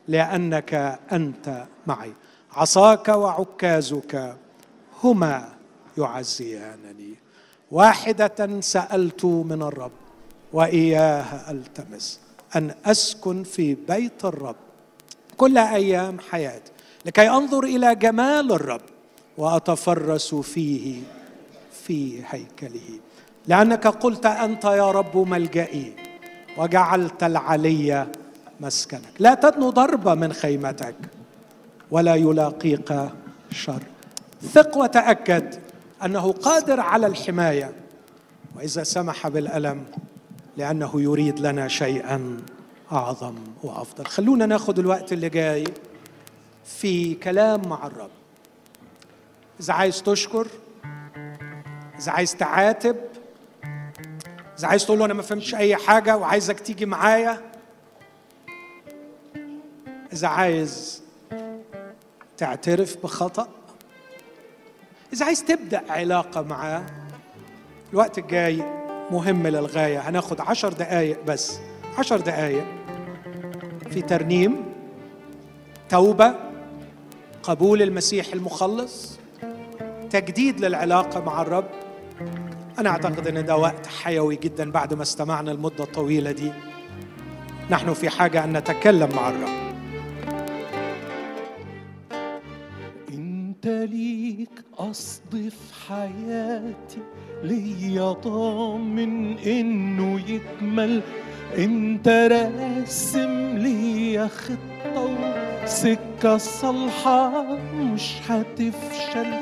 لأنك أنت معي. عصاك وعكازك هما يعزيانني. واحدة سألت من الرب وإياها ألتمس. أن أسكن في بيت الرب كل أيام حياتي. لكي أنظر إلى جمال الرب وأتفرس فيه في هيكله. لأنك قلت أنت يا رب ملجئي وجعلت العلي مسكنك. لا تدنو ضربه من خيمتك ولا يلاقيك شر. ثق وتأكد أنه قادر على الحماية. وإذا سمح بالألم لأنه يريد لنا شيئا أعظم وأفضل. خلونا ناخذ الوقت اللي جاي في كلام مع الرب. إذا عايز تشكر إذا عايز تعاتب إذا عايز تقول له أنا ما فهمتش أي حاجة وعايزك تيجي معايا إذا عايز تعترف بخطأ إذا عايز تبدأ علاقة معاه الوقت الجاي مهم للغاية. هناخد عشر دقايق بس. عشر دقايق. في ترنيم. توبة. قبول المسيح المخلص. تجديد للعلاقة مع الرب. أنا أعتقد أن ده وقت حيوي جدا بعد ما استمعنا المدة الطويلة دي. نحن في حاجة أن نتكلم مع الرب. ليك قصد في حياتي ليا ضامن إنه يكمل. انت راسم ليا خطة وسكة صالحة مش هتفشل.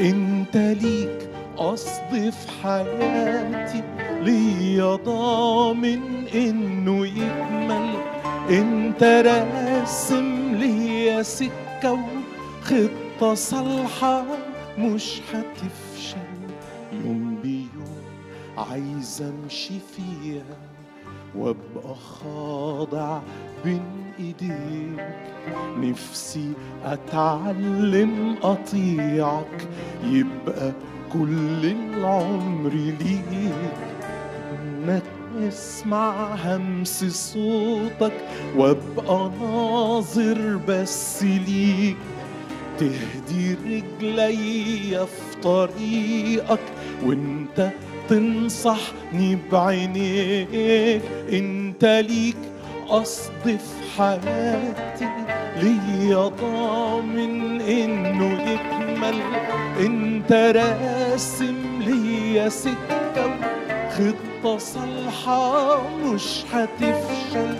إنت ليك قصد في حياتي. ليا ضامن إنه يكمل. انت راسم ليا سكة وخطة صالحة مش هتفشل. عايز امشي فيها وأبقى خاضع بين إيديك. نفسي أتعلم أطيعك يبقى كل العمر ليك. انك اسمع همس صوتك وأبقى ناظر بس ليك. تهدي رجلي في طريقك وأنت تنصحني بعينيك إنت ليك قصد في حياتي ليا ضامن إنه يكمل. إنت راسم ليا سكة خطه صالحة مش هتفشل.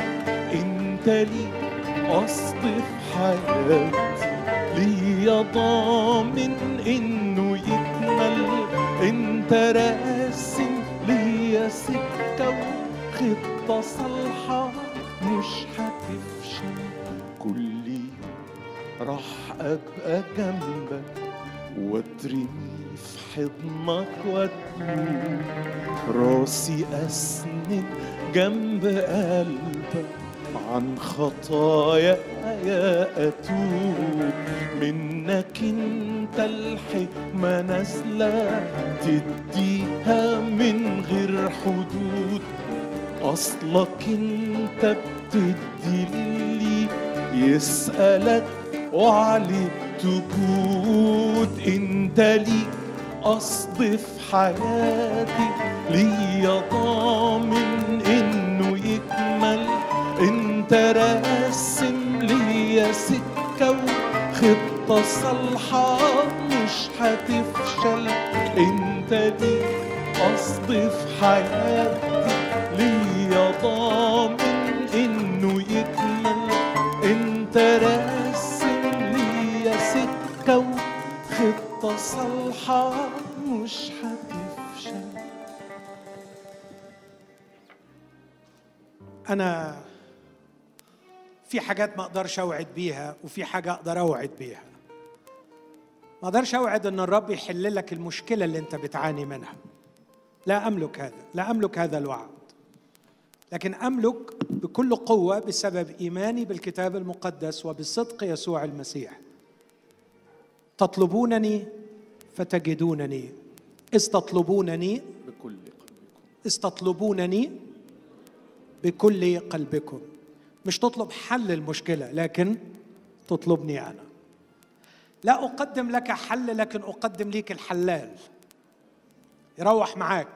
إنت ليك قصد في حياتي ليا ضامن إنه يكمل. انت راسم ليا سكة وخطة صالحة مش هتفشل. كل يوم راح أبقى جنبك واترمي في حضنك واتوب راسي أسند جنب قلبك. عن خطايا يا أتوب منك انت الحكمة نازلة تديها من غير حدود. أصلك انت بتدي للي يسألك وعليك تجود انت ليك قصد في حياتي ليا ضامن إنه يكمل. انت راسم ليا سكة وخطة صالحة مش هتفشل. انت ليك قصد في حياتي ليا ضامن انه يكمل. انت راسم ليا سكة وخطة صالحة مش هتفشل. أنا في حاجات ما أقدرش اوعد بيها وفي حاجة أقدر اوعد بيها. ما أقدرش اوعد ان الرب يحل لك المشكلة اللي انت بتعاني منها. لا أملك هذا لا أملك هذا الوعد. لكن أملك بكل قوة بسبب إيماني بالكتاب المقدس وبصدق يسوع المسيح. تطلبونني فتجدونني. اذ تطلبونني بكل قلبكم. إذ تطلبونني بكل قلبكم. مش تطلب حل المشكلة لكن تطلبني أنا. لا أقدم لك حل لكن أقدم ليك الحلال. يروح معاك.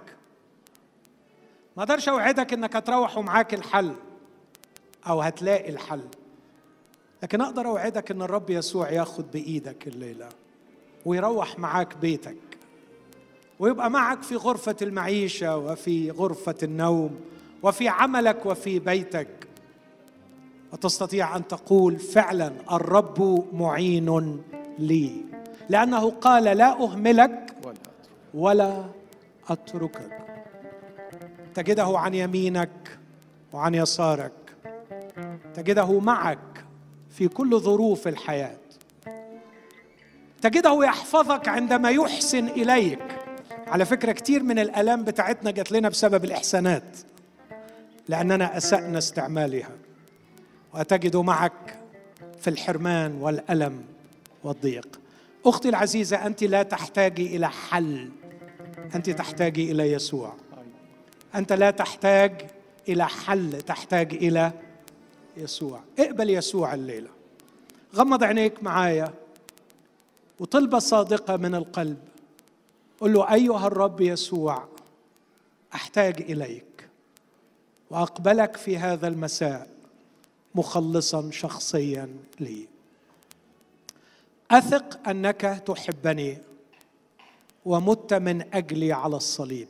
ما أقدرش أوعدك إنك هتروح ومعاك الحل أو هتلاقي الحل. لكن أقدر أوعدك إن الرب يسوع ياخد بإيدك الليلة ويروح معاك بيتك ويبقى معك في غرفة المعيشة وفي غرفة النوم وفي عملك وفي بيتك. وتستطيع أن تقول فعلا الرب معين لي؟ لأنه قال لا أهملك ولا أتركك. تجده عن يمينك وعن يسارك. تجده معك في كل ظروف الحياة. تجده يحفظك عندما يحسن إليك. على فكرة كتير من الآلام بتاعتنا جات لنا بسبب الإحسانات لأننا أسأنا استعمالها. وتجد معك في الحرمان والألم والضيق. أختي العزيزة أنت لا تحتاجي إلى حل. أنت تحتاجي إلى يسوع. أنت لا تحتاج إلى حل تحتاج إلى يسوع. اقبل يسوع الليلة. غمض عينيك معايا وطلبة صادقة من القلب. قل له أيها الرب يسوع أحتاج إليك. وأقبلك في هذا المساء. مخلصا شخصيا لي. أثق أنك تحبني ومت من أجلي على الصليب.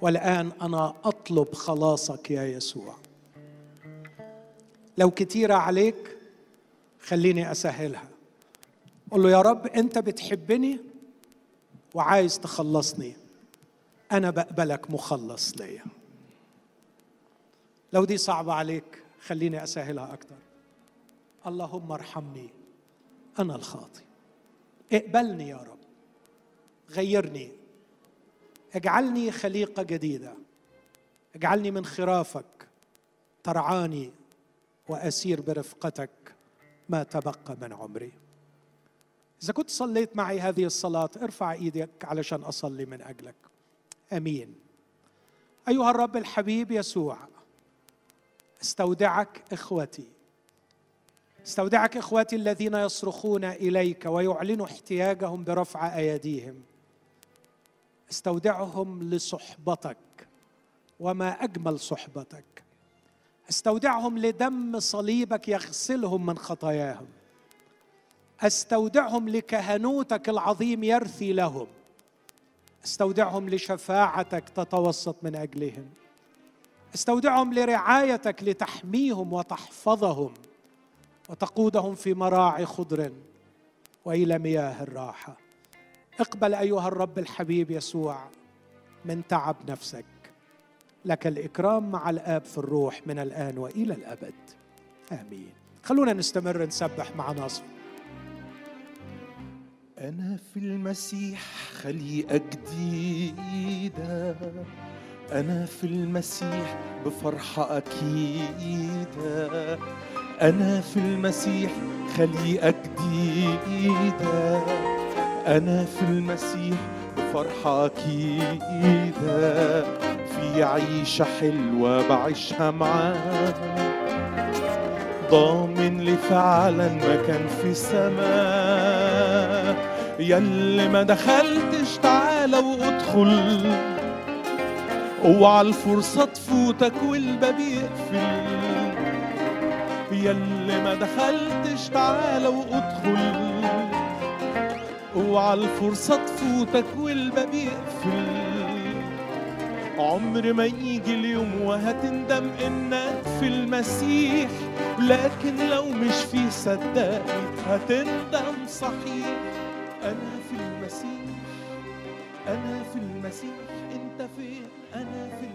والآن أنا أطلب خلاصك يا يسوع. لو كتيرة عليك خليني أسهلها. قل له يا رب أنت بتحبني وعايز تخلصني. أنا بقبلك مخلص ليا. لو دي صعبة عليك خليني أسهلها أكتر. اللهم ارحمني. أنا الخاطي اقبلني يا رب. غيرني. اجعلني خليقة جديدة. اجعلني من خرافك. ترعاني وأسير برفقتك ما تبقى من عمري. إذا كنت صليت معي هذه الصلاة ارفع إيدك علشان أصلي من أجلك. أمين. أيها الرب الحبيب يسوع استودعك إخوتي. استودعك إخوتي الذين يصرخون إليك ويعلنوا احتياجهم برفع أيديهم. استودعهم لصحبتك وما أجمل صحبتك. استودعهم لدم صليبك يغسلهم من خطاياهم. استودعهم لكهنوتك العظيم يرثي لهم. استودعهم لشفاعتك تتوسط من أجلهم. استودعهم لرعايتك لتحميهم وتحفظهم وتقودهم في مراعي خضر وإلى مياه الراحة. اقبل أيها الرب الحبيب يسوع من تعب نفسك. لك الإكرام مع الآب في الروح من الآن وإلى الأبد. آمين. خلونا نستمر نسبح مع ناصر. أنا في المسيح خليقة جديدة أنا في المسيح بفرحة أكيدة. أنا في المسيح خليقة جديدة. أنا في المسيح بفرحة أكيدة. في عيشة حلوة بعيشها معاه ضامن لي فعلا مكان في سماء يلي ما دخلتش تعالى وادخل. اوعى الفرصة تفوتك والباب يقفل. يلي ما دخلتش تعالى وادخل. اوعى الفرصة تفوتك والباب يقفل. عمر ما يجي اليوم وهتندم إنك في المسيح. لكن لو مش فيه صدقني هتندم صحيح. أنا في المسيح أنا في المسيح أنت فين؟ أنا في